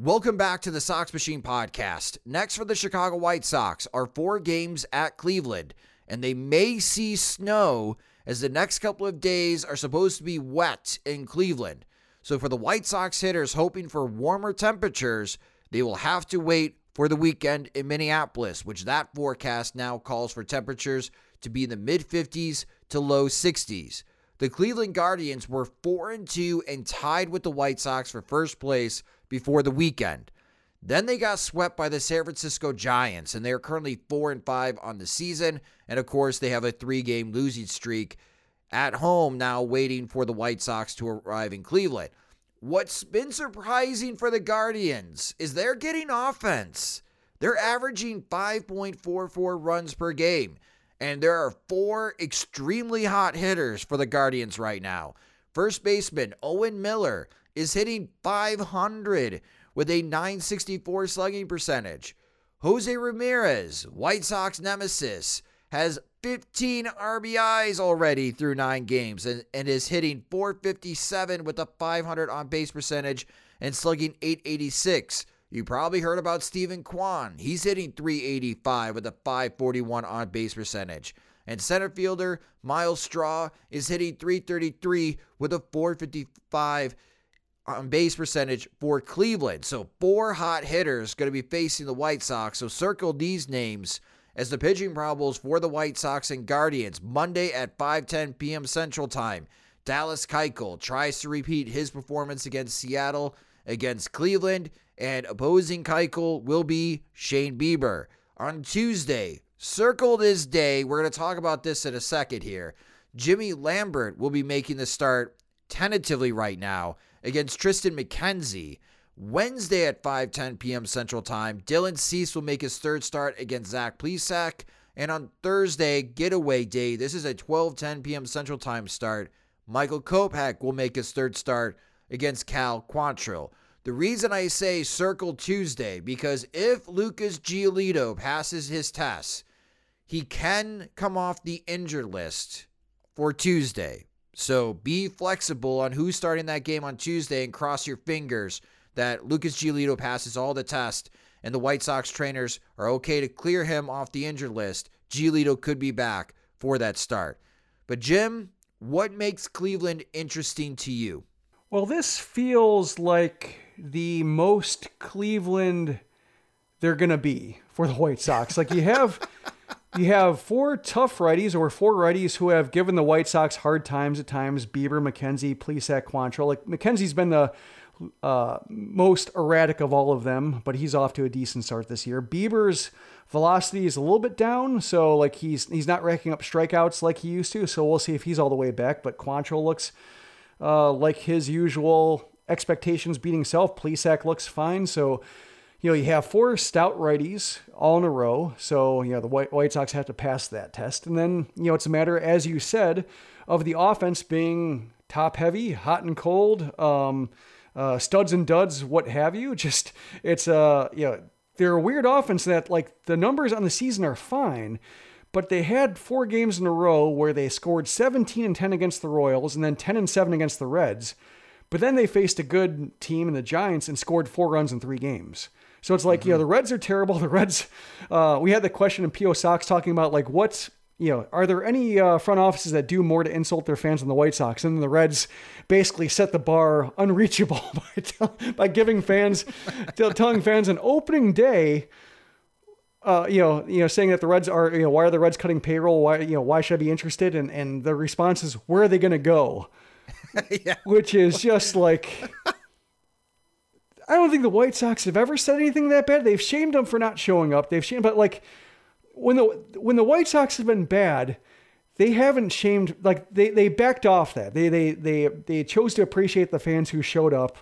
Welcome back to the Sox Machine Podcast. Next for the Chicago White Sox are four games at Cleveland, and they may see snow as the next couple of days are supposed to be wet in Cleveland. So, for the White Sox hitters hoping for warmer temperatures, they will have to wait for the weekend in Minneapolis, which that forecast now calls for temperatures to be in the mid 50s to low 60s. The Cleveland Guardians were 4 and 2 and tied with the White Sox for first place before the weekend. Then they got swept by the San Francisco Giants and they are currently 4 and 5 on the season and of course they have a 3-game losing streak at home now waiting for the White Sox to arrive in Cleveland. What's been surprising for the Guardians is they're getting offense. They're averaging 5.44 runs per game. And there are four extremely hot hitters for the Guardians right now. First baseman Owen Miller is hitting 500 with a 964 slugging percentage. Jose Ramirez, White Sox nemesis, has 15 RBIs already through nine games and, and is hitting 457 with a 500 on base percentage and slugging 886. You probably heard about Steven Kwan. He's hitting 385 with a 541 on base percentage. And center fielder Myles Straw is hitting 333 with a 455 on base percentage for Cleveland. So, four hot hitters going to be facing the White Sox. So, circle these names as the pitching probables for the White Sox and Guardians Monday at 5:10 p.m. Central Time. Dallas Keuchel tries to repeat his performance against Seattle against Cleveland, and opposing Keuchel will be Shane Bieber. On Tuesday, circle this day. We're going to talk about this in a second here. Jimmy Lambert will be making the start tentatively right now against Triston McKenzie. Wednesday at 5:10 p.m. Central Time, Dylan Cease will make his third start against Zach Plesac. And on Thursday, getaway day, this is a 12:10 p.m. Central Time start. Michael Kopech will make his third start against Cal Quantrill. The reason I say circle Tuesday because if Lucas Giolito passes his tests, he can come off the injured list for Tuesday. So be flexible on who's starting that game on Tuesday and cross your fingers that Lucas Giolito passes all the tests and the White Sox trainers are okay to clear him off the injured list Giolito could be back for that start. But Jim, what makes Cleveland interesting to you? Well, this feels like the most Cleveland they're going to be for the White Sox. Like you have you have four tough righties or four righties who have given the White Sox hard times at times. Bieber, McKenzie, Plesac, Quantrill. Like McKenzie's been the uh, most erratic of all of them, but he's off to a decent start this year. Bieber's velocity is a little bit down, so like he's he's not racking up strikeouts like he used to. So we'll see if he's all the way back. But Quantrill looks uh, like his usual expectations beating self. Plesac looks fine. So you know, you have four stout righties all in a row. So, you know, the White, White Sox have to pass that test. And then, you know, it's a matter, as you said, of the offense being top heavy, hot and cold, um, uh, studs and duds, what have you. Just, it's, uh, you know, they're a weird offense that, like, the numbers on the season are fine, but they had four games in a row where they scored 17 and 10 against the Royals and then 10 and 7 against the Reds. But then they faced a good team in the Giants and scored four runs in three games. So it's like, mm-hmm. you know, the Reds are terrible. The Reds, uh, we had the question in PO Sox talking about like, what's, you know, are there any uh, front offices that do more to insult their fans than the White Sox? And the Reds basically set the bar unreachable by, tell, by giving fans, telling fans an opening day, uh, you know, you know, saying that the Reds are, you know, why are the Reds cutting payroll? Why, you know, why should I be interested? And and the response is, where are they going to go? yeah. Which is just like I don't think the White Sox have ever said anything that bad. They've shamed them for not showing up. They've shamed, but like when the when the White Sox have been bad, they haven't shamed. Like they they backed off that. They they they they chose to appreciate the fans who showed up.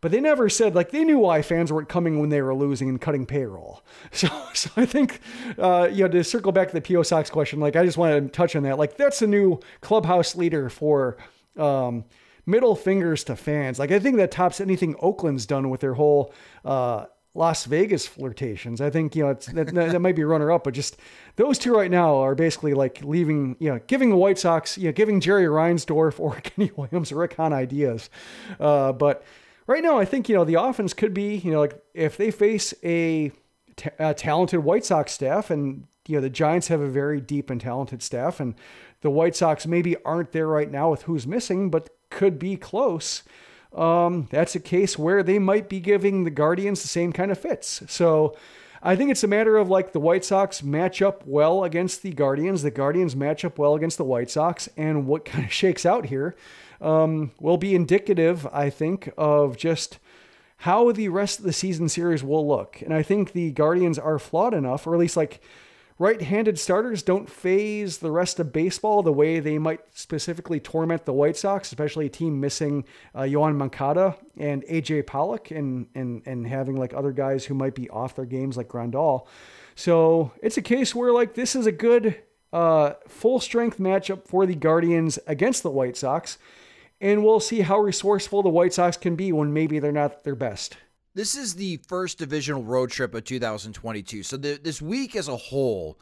But they never said like they knew why fans weren't coming when they were losing and cutting payroll. So, so I think, uh, you know, to circle back to the PO Sox question, like I just wanted to touch on that. Like that's a new clubhouse leader for um, middle fingers to fans. Like I think that tops anything Oakland's done with their whole uh, Las Vegas flirtations. I think you know that, that might be runner up, but just those two right now are basically like leaving, you know, giving the White Sox, you know, giving Jerry Reinsdorf or Kenny Williams or Rick Hahn ideas. Uh, but right now, I think you know the offense could be, you know, like if they face a, t- a talented White Sox staff, and you know the Giants have a very deep and talented staff, and the White Sox maybe aren't there right now with who's missing, but could be close. Um, that's a case where they might be giving the Guardians the same kind of fits. So I think it's a matter of like the White Sox match up well against the Guardians, the Guardians match up well against the White Sox, and what kind of shakes out here um, will be indicative, I think, of just how the rest of the season series will look. And I think the Guardians are flawed enough, or at least like right-handed starters don't phase the rest of baseball the way they might specifically torment the White Sox, especially a team missing uh, Yoan Moncada and AJ Pollock and, and, and having like other guys who might be off their games like Grandal. So it's a case where like this is a good uh, full strength matchup for the Guardians against the White Sox. And we'll see how resourceful the White Sox can be when maybe they're not their best. This is the first divisional road trip of 2022. So the, this week as a whole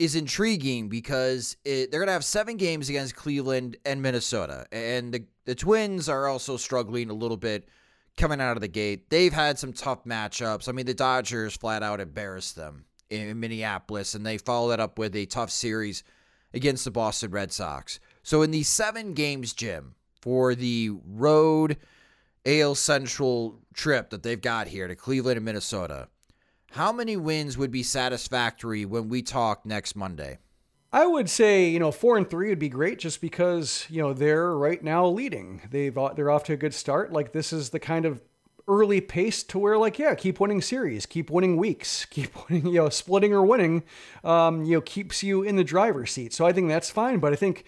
is intriguing because it, they're going to have seven games against Cleveland and Minnesota. And the, the Twins are also struggling a little bit coming out of the gate. They've had some tough matchups. I mean, the Dodgers flat out embarrassed them in Minneapolis, and they followed that up with a tough series against the Boston Red Sox. So in these seven games, Jim, for the road – AL Central trip that they've got here to Cleveland and Minnesota, how many wins would be satisfactory when we talk next Monday? I would say, you know, four and three would be great just because, you know, they're right now leading. They've they're off to a good start. Like this is the kind of early pace to where like, yeah, keep winning series, keep winning weeks, keep winning, you know, splitting or winning, um, you know, keeps you in the driver's seat. So I think that's fine. But I think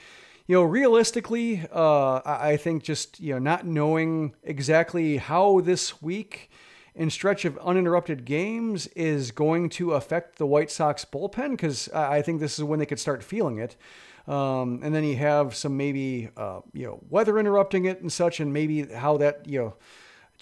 you know, realistically, uh, I think just you know not knowing exactly how this week and stretch of uninterrupted games is going to affect the White Sox bullpen because I think this is when they could start feeling it. Um, and then you have some maybe uh, you know weather interrupting it and such, and maybe how that you know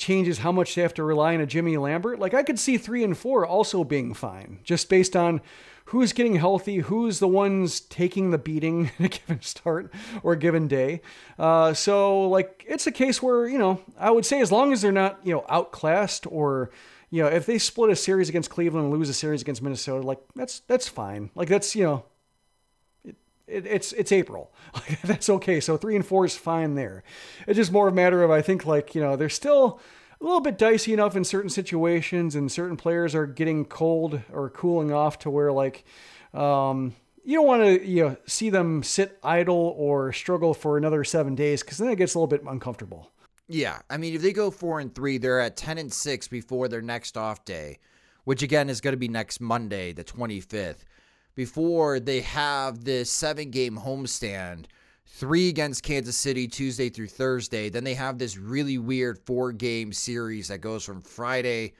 changes how much they have to rely on a Jimmy Lambert. Like I could see three and four also being fine, just based on who's getting healthy, who's the ones taking the beating in a given start or a given day. Uh, so, like, it's a case where, you know, I would say as long as they're not, you know, outclassed or, you know, if they split a series against Cleveland and lose a series against Minnesota, like that's that's fine. Like that's you know, it, it, it's it's April. Like that's okay. So three and four is fine there. It's just more of a matter of I think like you know they're still a little bit dicey enough in certain situations, and certain players are getting cold or cooling off to where like. Um, you don't want to you know see them sit idle or struggle for another seven days because then it gets a little bit uncomfortable. Yeah, I mean, if they go four and three, they're at ten and six before their next off day, which again is going to be next Monday, the twenty fifth. Before they have this seven game homestand, three against Kansas City Tuesday through Thursday. Then they have this really weird four game series that goes from Friday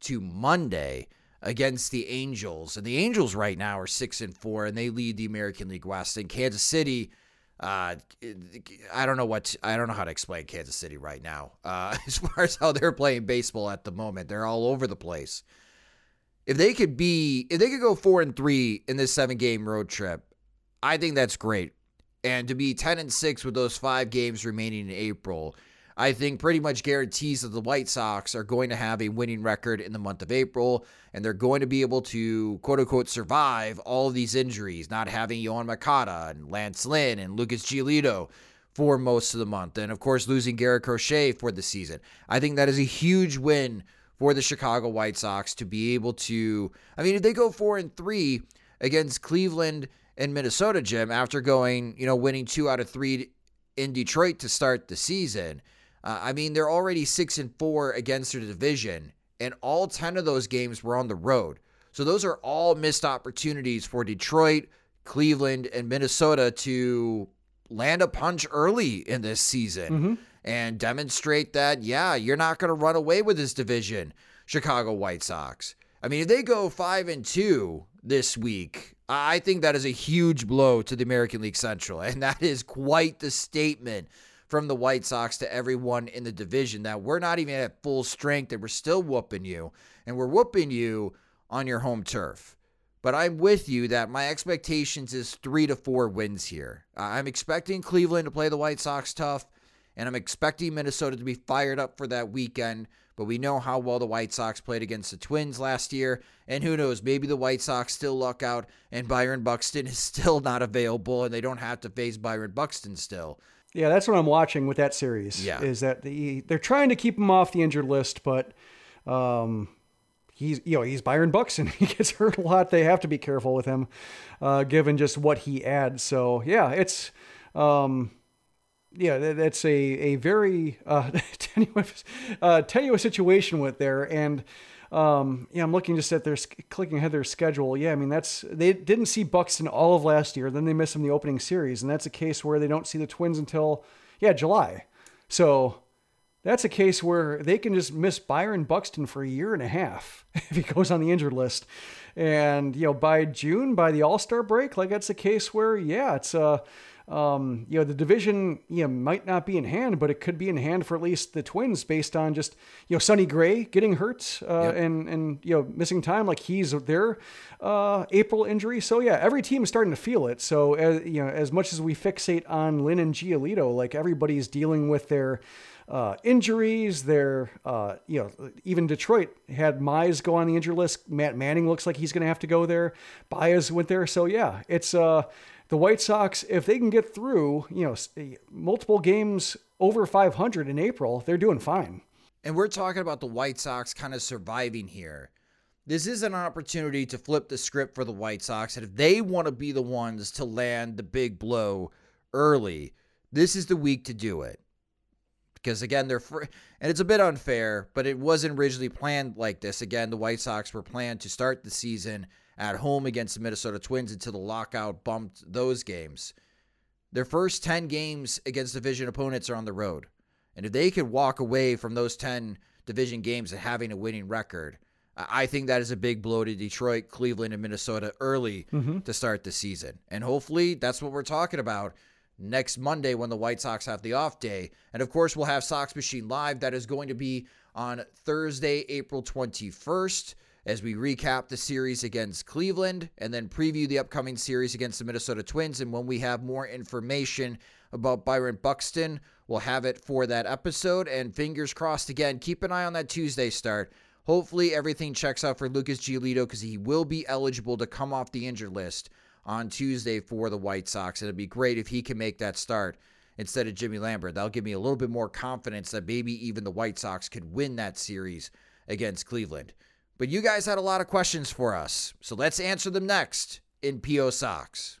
to Monday against the Angels. And the Angels right now are six and four, and they lead the American League West. And Kansas City, uh, I don't know what I don't know how to explain Kansas City right now. Uh, as far as how they're playing baseball at the moment, they're all over the place. If they could be, if they could go four and three in this seven game road trip, I think that's great. And to be ten and six with those five games remaining in April I think pretty much guarantees that the White Sox are going to have a winning record in the month of April, and they're going to be able to quote unquote survive all of these injuries, not having Yoan Moncada and Lance Lynn and Lucas Giolito for most of the month, and of course losing Garrett Crochet for the season. I think that is a huge win for the Chicago White Sox to be able to. I mean, if they go four and three against Cleveland and Minnesota, Jim, after going, you know, winning two out of three in Detroit to start the season uh, I mean, they're already six and four against their division, and all 10 of those games were on the road. So those are all missed opportunities for Detroit, Cleveland, and Minnesota to land a punch early in this season mm-hmm. And demonstrate that, yeah, you're not going to run away with this division, Chicago White Sox. I mean, if they go five and two this week, I think that is a huge blow to the American League Central. And that is quite the statement from the White Sox to everyone in the division that we're not even at full strength and we're still whooping you, and we're whooping you on your home turf. But I'm with you that my expectations is three to four wins here. I'm expecting Cleveland to play the White Sox tough, and I'm expecting Minnesota to be fired up for that weekend. But we know how well the White Sox played against the Twins last year. And who knows, maybe the White Sox still luck out and Byron Buxton is still not available and they don't have to face Byron Buxton still. Yeah, that's what I'm watching with that series. Yeah. Is that the they're trying to keep him off the injured list, but um, he's you know he's Byron Buxton. He gets hurt a lot. They have to be careful with him, uh, given just what he adds. So yeah, it's um, yeah, that's a a very uh, tenuous uh, tenuous situation with there and. Um, yeah, I'm looking just at their clicking ahead their schedule. Yeah, I mean that's they didn't see Buxton all of last year. Then they missed him the opening series, and that's a case where they don't see the Twins until yeah July. So that's a case where they can just miss Byron Buxton for a year and a half if he goes on the injured list. And you know by June, by the All Star break, like that's a case where yeah, it's a uh, um, you know, the division you know, might not be in hand, but it could be in hand for at least the Twins based on just you know Sonny Gray getting hurt uh, yep. and and you know missing time like he's their uh, April injury. So yeah, every team is starting to feel it. So as, uh, you know, as much as we fixate on Lynn and Giolito, like everybody's dealing with their uh, injuries. Their, uh, you know, even Detroit had Mize go on the injury list. Matt Manning looks like he's going to have to go there. Baez went there. So yeah, it's uh, the White Sox, if they can get through, you know, multiple games over 500 in April, they're doing fine. And we're talking about the White Sox kind of surviving here. This is an opportunity to flip the script for the White Sox. And if they want to be the ones to land the big blow early, this is the week to do it. Because again, they're free, and it's a bit unfair, but it wasn't originally planned like this. Again, the White Sox were planned to start the season at home against the Minnesota Twins until the lockout bumped those games. Their first 10 games against division opponents are on the road. And if they could walk away from those 10 division games and having a winning record, I think that is a big blow to Detroit, Cleveland, and Minnesota early mm-hmm. to start the season. And hopefully that's what we're talking about next Monday when the White Sox have the off day. And of course, we'll have Sox Machine Live. That is going to be on Thursday, April 21st as we recap the series against Cleveland and then preview the upcoming series against the Minnesota Twins. And when we have more information about Byron Buxton, we'll have it for that episode. And fingers crossed again, keep an eye on that Tuesday start. Hopefully, everything checks out for Lucas Giolito because he will be eligible to come off the injured list on Tuesday for the White Sox. It'd be great if he can make that start instead of Jimmy Lambert. That'll give me a little bit more confidence that maybe even the White Sox could win that series against Cleveland. But you guys had a lot of questions for us, so let's answer them next in PO Sox.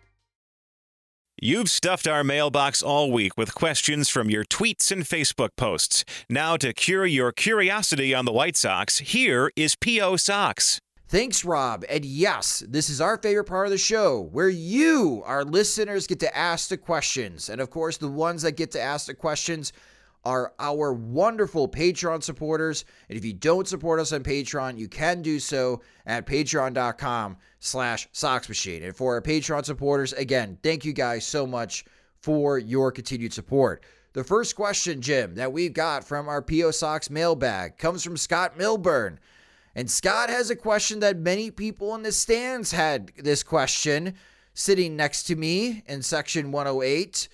You've stuffed our mailbox all week with questions from your tweets and Facebook posts. Now, to cure your curiosity on the White Sox, here is P.O. Sox. Thanks, Rob. And yes, this is our favorite part of the show where you, our listeners, get to ask the questions. And of course, the ones that get to ask the questions are our wonderful Patreon supporters. And if you don't support us on Patreon, you can do so at patreon.com slash Sox Machine. And for our Patreon supporters, again, thank you guys so much for your continued support. The first question, Jim, that we've got from our PO Sox mailbag comes from Scott Milburn. And Scott has a question that many people in the stands had this question sitting next to me in section 108.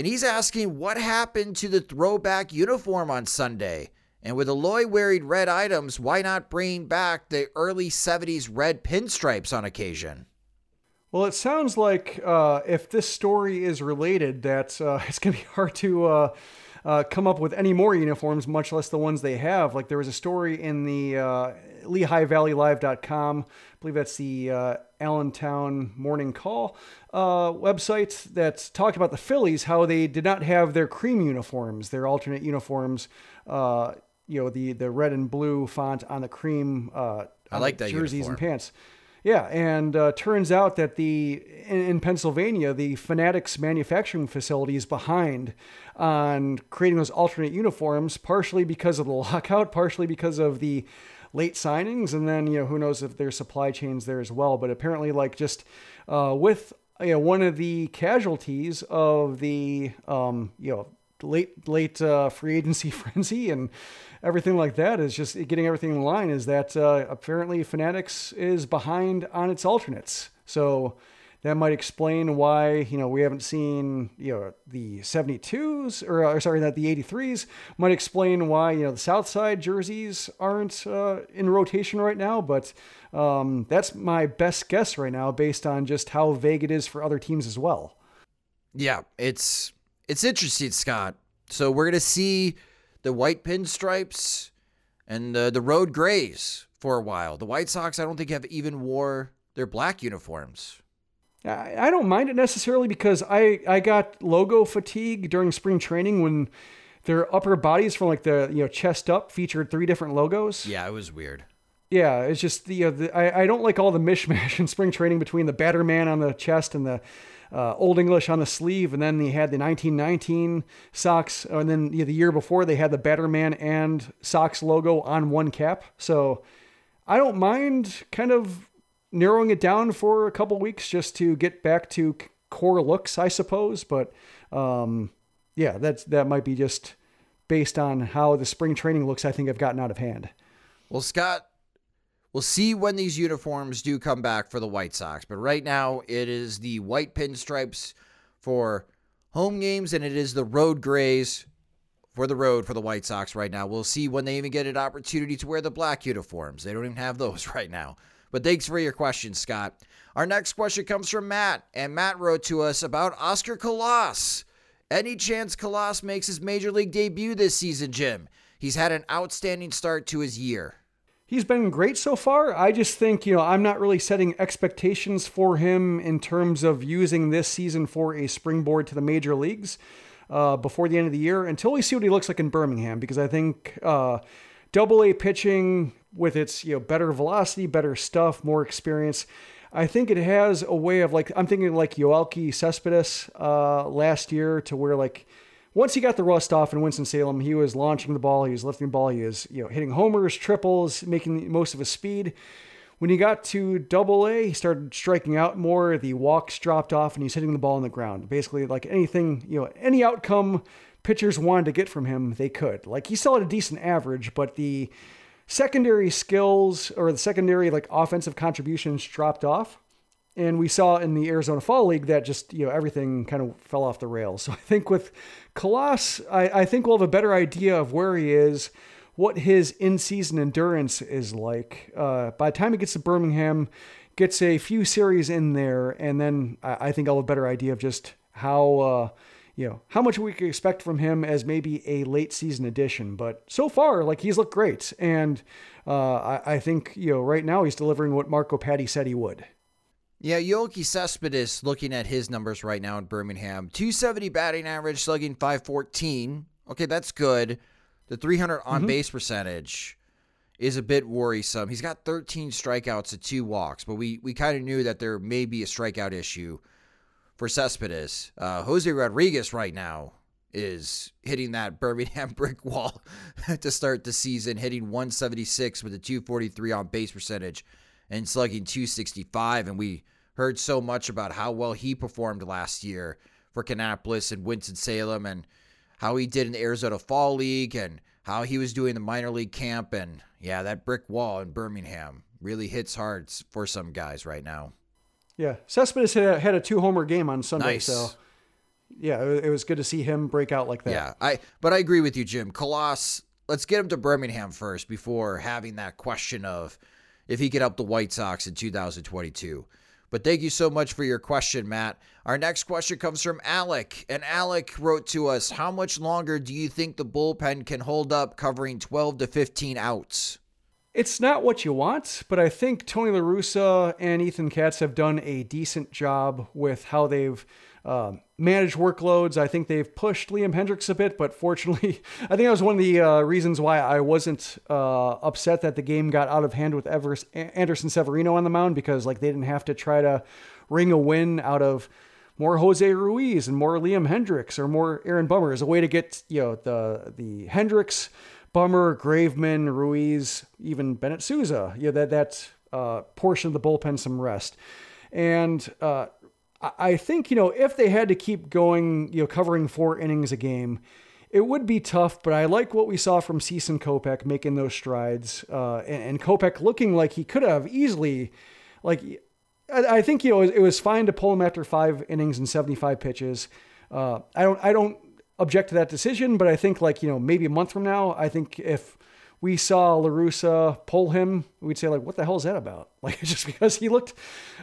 And he's asking what happened to the throwback uniform on Sunday? And with Eloy wearing red items, why not bring back the early 70s red pinstripes on occasion? Well, it sounds like uh, if this story is related, that uh, it's going to be hard to uh, uh, come up with any more uniforms, much less the ones they have. Like there was a story in the uh, LehighValleyLive.com, believe that's the uh, Allentown Morning Call uh, website that talked about the Phillies, how they did not have their cream uniforms, their alternate uniforms. Uh, you know the the red and blue font on the cream. Uh, I like that jerseys uniform. and pants. Yeah, and uh, turns out that the in, in Pennsylvania, the Fanatics manufacturing facility is behind on creating those alternate uniforms, partially because of the lockout, partially because of the late signings, and then you know who knows if there's supply chains there as well. But apparently, like just uh, with you know one of the casualties of the um, you know late late uh, free agency frenzy and everything like that is just getting everything in line is that uh, apparently Fanatics is behind on its alternates. So that might explain why you know we haven't seen you know the 72s or, or sorry that the 83s might explain why you know the South Side jerseys aren't uh, in rotation right now. But um, that's my best guess right now based on just how vague it is for other teams as well. Yeah, it's it's interesting, Scott. So we're gonna see the white pinstripes and the the road grays for a while. The White Sox, I don't think have even wore their black uniforms. I I don't mind it necessarily because I, I got logo fatigue during spring training when their upper bodies from like the you know chest up featured three different logos. Yeah, it was weird. Yeah, it's just the, uh, the I, I don't like all the mishmash in spring training between the batter man on the chest and the uh, Old English on the sleeve, and then they had the 1919 Sox, and then you know, the year before they had the Batterman and Sox logo on one cap. So I don't mind kind of narrowing it down for a couple weeks just to get back to core looks, I suppose. But um, yeah, that's that might be just based on how the spring training looks. I think I've gotten out of hand. Well, Scott, we'll see when these uniforms do come back for the White Sox. But right now, it is the white pinstripes for home games, and it is the road grays for the road for the White Sox right now. We'll see when they even get an opportunity to wear the black uniforms. They don't even have those right now. But thanks for your question, Scott. Our next question comes from Matt, and Matt wrote to us about Oscar Colas Any chance Colas makes his major league debut this season, Jim? He's had an outstanding start to his year. He's been great so far. I just think, you know, I'm not really setting expectations for him in terms of using this season for a springboard to the major leagues uh, before the end of the year until we see what he looks like in Birmingham, because I think uh, double A pitching with its, you know, better velocity, better stuff, more experience. I think it has a way of like, I'm thinking like Yoelqui Cespedes uh, last year to where like, once he got the rust off in Winston-Salem, he was launching the ball, he was lifting the ball, he was you know hitting homers, triples, making most of his speed. When he got to double A, he started striking out more. The walks dropped off and he's hitting the ball on the ground. Basically, like anything, you know, any outcome pitchers wanted to get from him, they could. Like he still had a decent average, but the secondary skills or the secondary like offensive contributions dropped off. And we saw in the Arizona Fall League that just, you know, everything kind of fell off the rails. So I think with Colas, I, I think we'll have a better idea of where he is, what his in season endurance is like. Uh, by the time he gets to Birmingham, gets a few series in there, and then I, I think I'll have a better idea of just how. Uh, you know how much we could expect from him as maybe a late season addition. But so far, like he's looked great, and uh, I, I, think you know right now he's delivering what Marco Paddy said he would. Yeah, Yoelqui Cespedes, looking at his numbers right now in Birmingham, 270 batting average, slugging 514. Okay, that's good. The 300 on mm-hmm. base percentage is a bit worrisome. He's got 13 strikeouts and two walks, but we, we kind of knew that there may be a strikeout issue for Cespedes. Uh, Jose Rodriguez right now is hitting that Birmingham brick wall to start the season, hitting 176 with a 243 on base percentage and slugging 265. And we heard so much about how well he performed last year for Kannapolis and Winston-Salem and how he did in the Arizona Fall League and how he was doing the minor league camp. And yeah, that brick wall in Birmingham really hits hard for some guys right now. Yeah. Cespedes had a, had a two homer game on Sunday. Nice. So yeah, it was good to see him break out like that. Yeah. I, but I agree with you, Jim. Colas, let's get him to Birmingham first before having that question of, if he could help the White Sox in 2022. But thank you so much for your question, Matt. Our next question comes from Alec. And Alec wrote to us How much longer do you think the bullpen can hold up covering 12 to 15 outs? It's not what you want, but I think Tony LaRussa and Ethan Katz have done a decent job with how they've uh, managed workloads. I think they've pushed Liam Hendriks a bit, but fortunately, I think that was one of the uh, reasons why I wasn't uh, upset that the game got out of hand with Evers- Anderson Severino on the mound because like they didn't have to try to wring a win out of more Jose Ruiz and more Liam Hendriks or more Aaron Bummer as a way to get you know the the Hendriks Bummer, Graveman, Ruiz, even Bennett Sousa. know, that, that uh, portion of the bullpen some rest. And uh, I think, you know, if they had to keep going, you know, covering four innings a game, it would be tough, but I like what we saw from Cease Kopech making those strides, uh, and, and Kopech looking like he could have easily, like, I, think you know it was fine to pull him after five innings and seventy five pitches. Uh, I don't, I don't object to that decision, but I think like, you know, maybe a month from now, I think if we saw LaRussa pull him, we'd say like, what the hell is that about? Like just because he looked,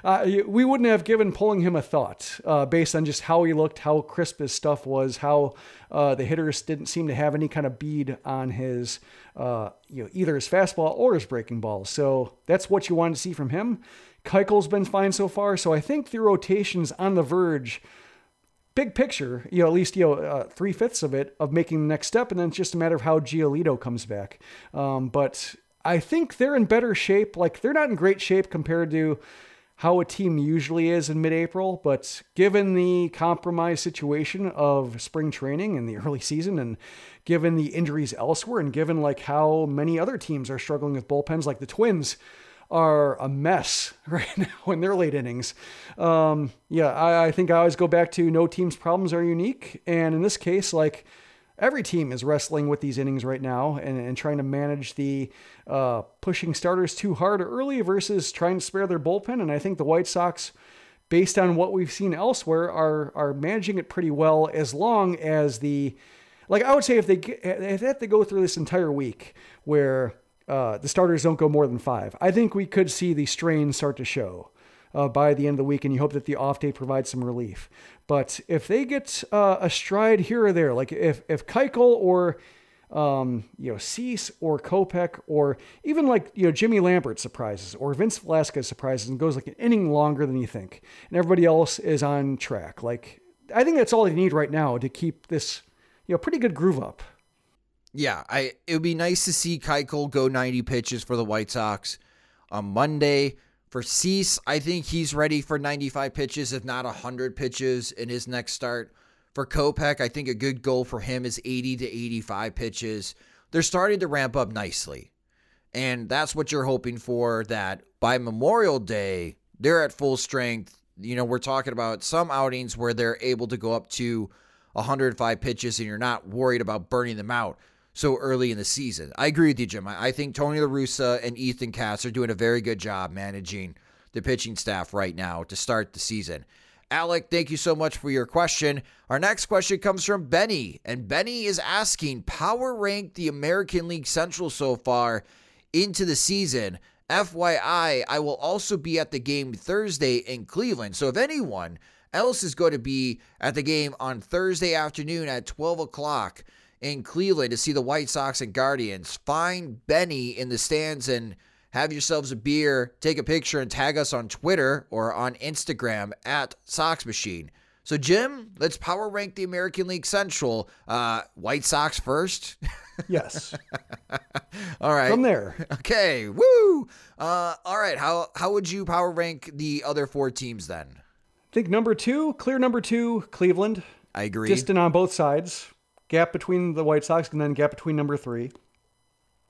uh, we wouldn't have given pulling him a thought uh, based on just how he looked, how crisp his stuff was, how uh, the hitters didn't seem to have any kind of bead on his, uh, you know, either his fastball or his breaking ball. So that's what you wanted to see from him. Keuchel's been fine so far. So I think the rotation's on the verge big picture, you know, at least, you know, uh, three fifths of it of making the next step. And then it's just a matter of how Giolito comes back. Um, but I think they're in better shape. Like they're not in great shape compared to how a team usually is in mid April. But given the compromised situation of spring training in the early season and given the injuries elsewhere and given like how many other teams are struggling with bullpens, like the Twins, are a mess right now in their late innings. Um, yeah, I, I, think I always go back to no team's problems are unique. And in this case, like every team is wrestling with these innings right now and, and trying to manage the uh, pushing starters too hard early versus trying to spare their bullpen. And I think the White Sox, based on what we've seen elsewhere, are, are managing it pretty well as long as the like I would say if they if they have to go through this entire week where uh, the starters don't go more than five. I think we could see the strain start to show. uh, by the end of the week, and you hope that the off day provides some relief. But if they get uh, a stride here or there, like if if Keuchel or um, you know, Cease or Kopech or even like, you know, Jimmy Lambert surprises or Vince Velasquez surprises and goes like an inning longer than you think. And everybody else is on track. Like, I think that's all they need right now to keep this, you know, pretty good groove up. Yeah, I it would be nice to see Keuchel go 90 pitches for the White Sox on Monday. For Cease, I think he's ready for 95 pitches, if not 100 pitches in his next start. For Kopech, I think a good goal for him is 80 to 85 pitches. They're starting to ramp up nicely. And that's what you're hoping for that by Memorial Day, they're at full strength. You know, we're talking about some outings where they're able to go up to 105 pitches and you're not worried about burning them out so early in the season. I agree with you, Jim. I think Tony La Russa and Ethan Katz are doing a very good job managing the pitching staff right now to start the season. Alec, thank you so much for your question. Our next question comes from Benny, and Benny is asking power rank the American League Central so far into the season. FYI, I will also be at the game Thursday in Cleveland. So if anyone else is going to be at the game on Thursday afternoon at 12 o'clock in Cleveland to see the White Sox and Guardians, find Benny in the stands and have yourselves a beer, take a picture, and tag us on Twitter or on Instagram at Sox Machine. So, Jim, let's power rank the American League Central. Uh, White Sox first. Yes. all right. From there. Okay. Woo. Uh, all right. How how would you power rank the other four teams then? I think number two, clear number two, Cleveland. I agree. Distant on both sides. Gap between the White Sox and then gap between number three.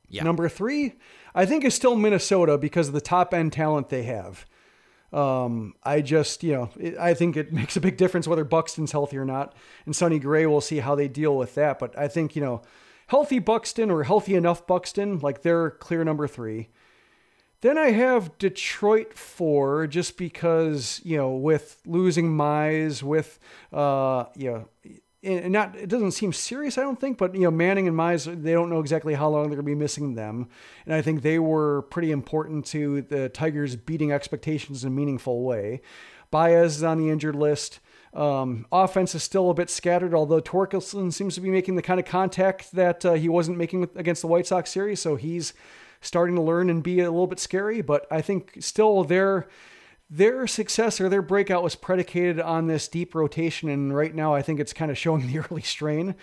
Yeah. Number three, I think, is still Minnesota because of the top end talent they have. Um, I just, you know, it, I think it makes a big difference whether Buxton's healthy or not. And Sonny Gray, we'll see how they deal with that. But I think, you know, healthy Buxton or healthy enough Buxton, like they're clear number three. Then I have Detroit four, just because you know with losing Mize, with uh, you know and not it doesn't seem serious, I don't think, but you know, Manning and Mize, they don't know exactly how long they're going to be missing them, and I think they were pretty important to the Tigers beating expectations in a meaningful way. Baez is on the injured list. Um, offense is still a bit scattered, although Torkelson seems to be making the kind of contact that uh, he wasn't making against the White Sox series, so he's starting to learn and be a little bit scary. But I think still they're their success or their breakout was predicated on this deep rotation, and right now I think it's kind of showing the early strain.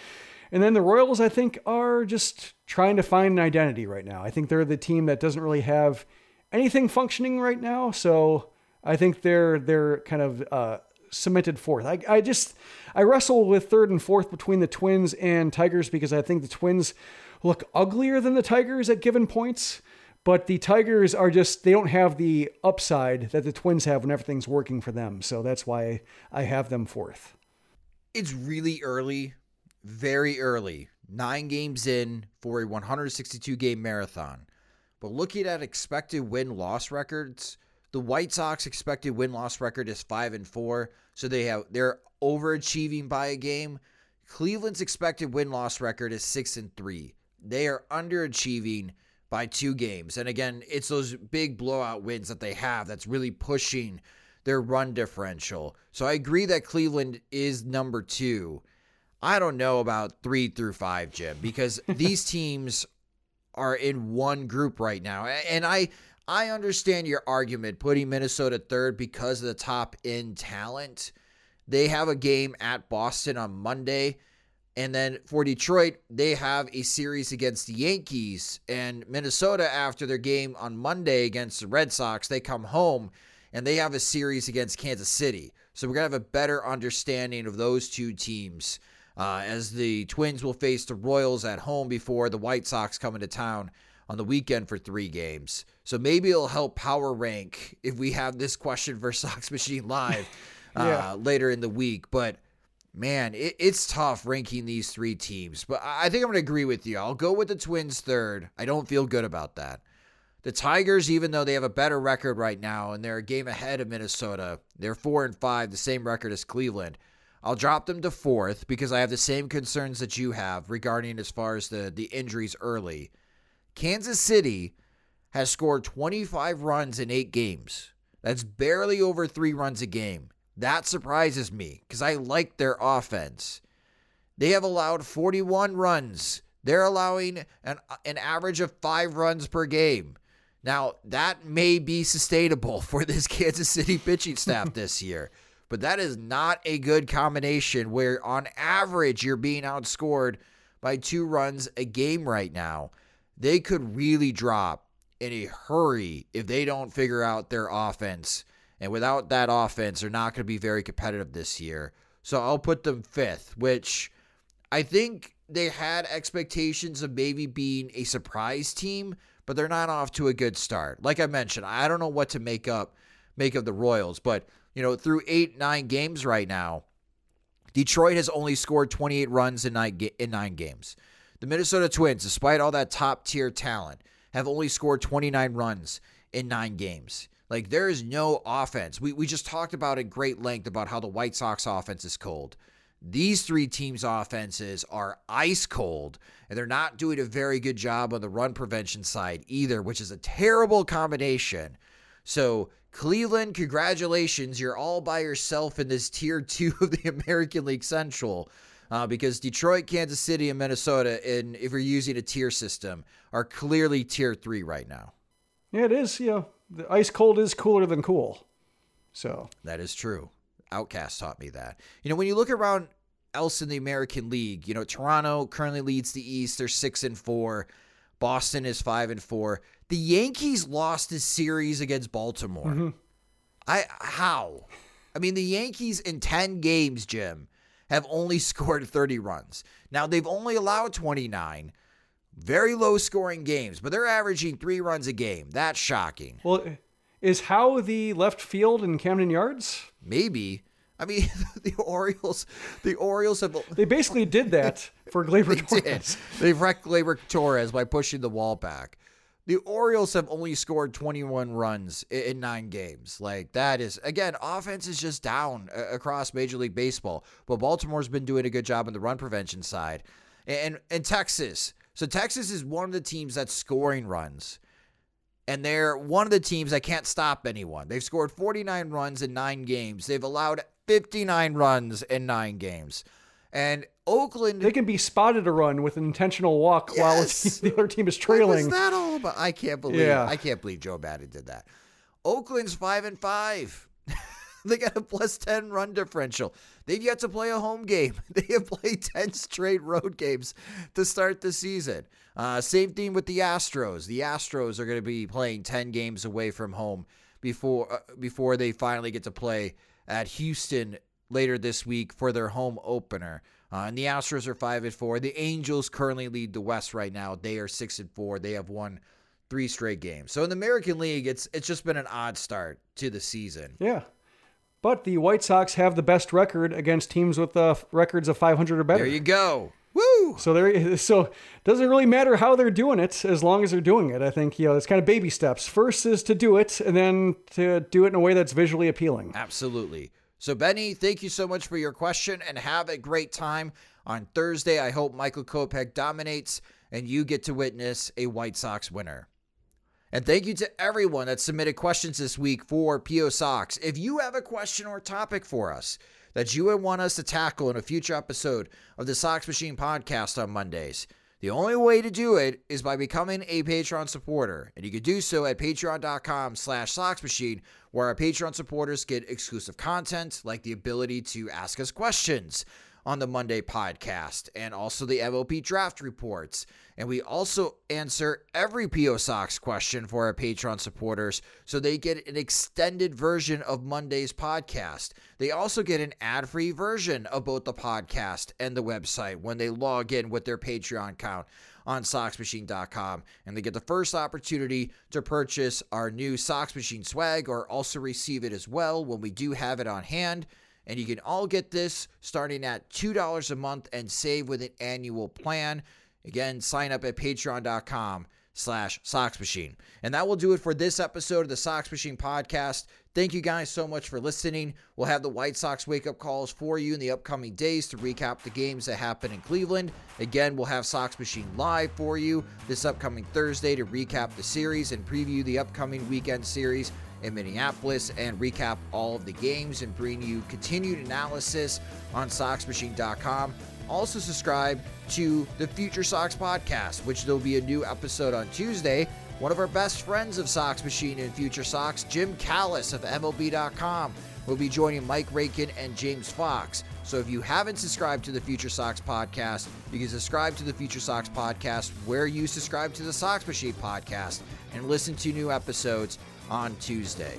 And then the Royals, I think, are just trying to find an identity right now. I think they're the team that doesn't really have anything functioning right now, so I think they're they're kind of uh, cemented fourth. I, I just I wrestle with third and fourth between the Twins and Tigers because I think the Twins look uglier than the Tigers at given points. But the Tigers are just, they don't have the upside that the Twins have when everything's working for them. So that's why I have them fourth. It's really early, very early, nine games in for a 162 game marathon. But looking at expected win loss records, the White Sox expected win loss record is five and four, so they have they're overachieving by a game. Cleveland's expected win loss record is six and three. They are underachieving by two games. And again, it's those big blowout wins that they have that's really pushing their run differential. So I agree that Cleveland is number two. I don't know about three through five, Jim, because these teams are in one group right now. And I I understand your argument putting Minnesota third because of the top end talent. They have a game at Boston on Monday. And then for Detroit, they have a series against the Yankees and Minnesota after their game on Monday against the Red Sox. They come home and they have a series against Kansas City. So we're going to have a better understanding of those two teams uh, as the Twins will face the Royals at home before the White Sox come into town on the weekend for three games. So maybe it'll help power rank if we have this question for Sox Machine Live uh, yeah. later in the week. But man, it, it's tough ranking these three teams, but I think I'm going to agree with you. I'll go with the Twins third. I don't feel good about that. The Tigers, even though they have a better record right now and they're a game ahead of Minnesota, they're four and five, the same record as Cleveland. I'll drop them to fourth because I have the same concerns that you have regarding as far as the, the injuries early. Kansas City has scored 25 runs in eight games. That's barely over three runs a game. That surprises me because I like their offense. They have allowed 41 runs. They're allowing an, an average of five runs per game. Now, that may be sustainable for this Kansas City pitching staff this year, but that is not a good combination where, on average, you're being outscored by two runs a game right now. They could really drop in a hurry if they don't figure out their offense. And without that offense, they're not going to be very competitive this year. So I'll put them fifth, which I think they had expectations of maybe being a surprise team, but they're not off to a good start. Like I mentioned, I don't know what to make up make of the Royals, but you know, through 8 9 games right now, Detroit has only scored 28 runs in 9 in 9 games. The Minnesota Twins, despite all that top tier talent, have only scored 29 runs in 9 games. Like there is no offense. We we just talked about at great length about how the White Sox offense is cold. These three teams' offenses are ice cold, and they're not doing a very good job on the run prevention side either, which is a terrible combination. So, Cleveland, congratulations. You're all by yourself in this tier two of the American League Central. Uh, because Detroit, Kansas City, and Minnesota, and if you're using a tier system, are clearly tier three right now. Yeah, it is. You know, the ice cold is cooler than cool. So that is true. Outcast taught me that. You know, when you look around else in the American League, you know, Toronto currently leads the East. They're six and four. Boston is five and four. The Yankees lost a series against Baltimore. Mm-hmm. I how? I mean, the Yankees in ten games, Jim, have only scored thirty runs. Now they've only allowed twenty nine. Very low scoring games, but they're averaging three runs a game. That's shocking. Well, is how the left field in Camden Yards? Maybe. I mean, the Orioles, the Orioles have. They basically did that for Gleyber they Torres. Did. They've wrecked Gleyber Torres by pushing the wall back. The Orioles have only scored 21 runs in nine games. Like, that is, again, offense is just down uh, across Major League Baseball. But Baltimore's been doing a good job on the run prevention side. And, and Texas. So, Texas is one of the teams that's scoring runs and they're one of the teams that can't stop anyone. They've scored 49 runs in nine games. They've allowed 59 runs in nine games. And Oakland. They can be spotted a run with an intentional walk yes. while the other team is trailing. What is that all about? I can't believe. Yeah. I can't believe Joe Maddon did that. Oakland's five and five. they got a plus 10 run differential. They've yet to play a home game. They have played 10 straight road games to start the season. Uh, same thing with the Astros. The Astros are going to be playing 10 games away from home before uh, before they finally get to play at Houston later this week for their home opener. Uh, and the Astros are five and four. The Angels currently lead the West right now. They are six and four. They have won three straight games. So in the American League, it's it's just been an odd start to the season. Yeah. But the White Sox have the best record against teams with uh, records of 500 or better. There you go. Woo! So there, so doesn't really matter how they're doing it as long as they're doing it. I think you know it's kind of baby steps. First is to do it, and then to do it in a way that's visually appealing. Absolutely. So Benny, thank you so much for your question, and have a great time on Thursday. I hope Michael Kopech dominates, and you get to witness a White Sox winner. And thank you to everyone that submitted questions this week for PO Sox. If you have a question or topic for us that you would want us to tackle in a future episode of the Sox Machine podcast on Mondays. The only way to do it is by becoming a Patreon supporter, and you can do so at patreon.com slash soxmachine, where our Patreon supporters get exclusive content like the ability to ask us questions, on the Monday podcast and also the MLB draft reports. And we also answer every PO Sox question for our Patreon supporters so they get an extended version of Monday's podcast. They also get an ad free version of both the podcast and the website when they log in with their Patreon account on SoxMachine.com. And they get the first opportunity to purchase our new Sox Machine swag or also receive it as well when we do have it on hand. And you can all get this starting at $2 a month and save with an annual plan. Again, sign up at patreon.com slash Sox Machine. And that will do it for this episode of the Sox Machine podcast. Thank you guys so much for listening. We'll have the White Sox wake up calls for you in the upcoming days to recap the games that happen in Cleveland. Again, we'll have Sox Machine live for you this upcoming Thursday to recap the series and preview the upcoming weekend series in Minneapolis and recap all of the games and bring you continued analysis on SoxMachine.com. Also, subscribe to the Future Sox podcast, which there'll be a new episode on Tuesday. One of our best friends of Sox Machine and Future Sox, Jim Callis of MLB.com, will be joining Mike Rakin and James Fox. So if you haven't subscribed to the Future Sox podcast, you can subscribe to the Future Sox podcast where you subscribe to the Sox Machine podcast and listen to new episodes on Tuesday.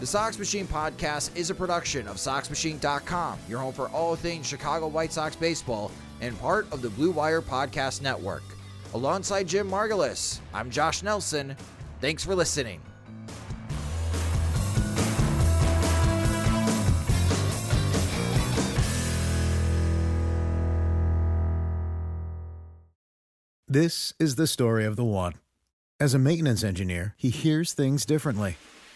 The Sox Machine podcast is a production of SoxMachine.com, your home for all things Chicago White Sox baseball and part of the Blue Wire Podcast Network. Alongside Jim Margalus, I'm Josh Nelson. Thanks for listening. This is the story of the one. As a maintenance engineer, he hears things differently.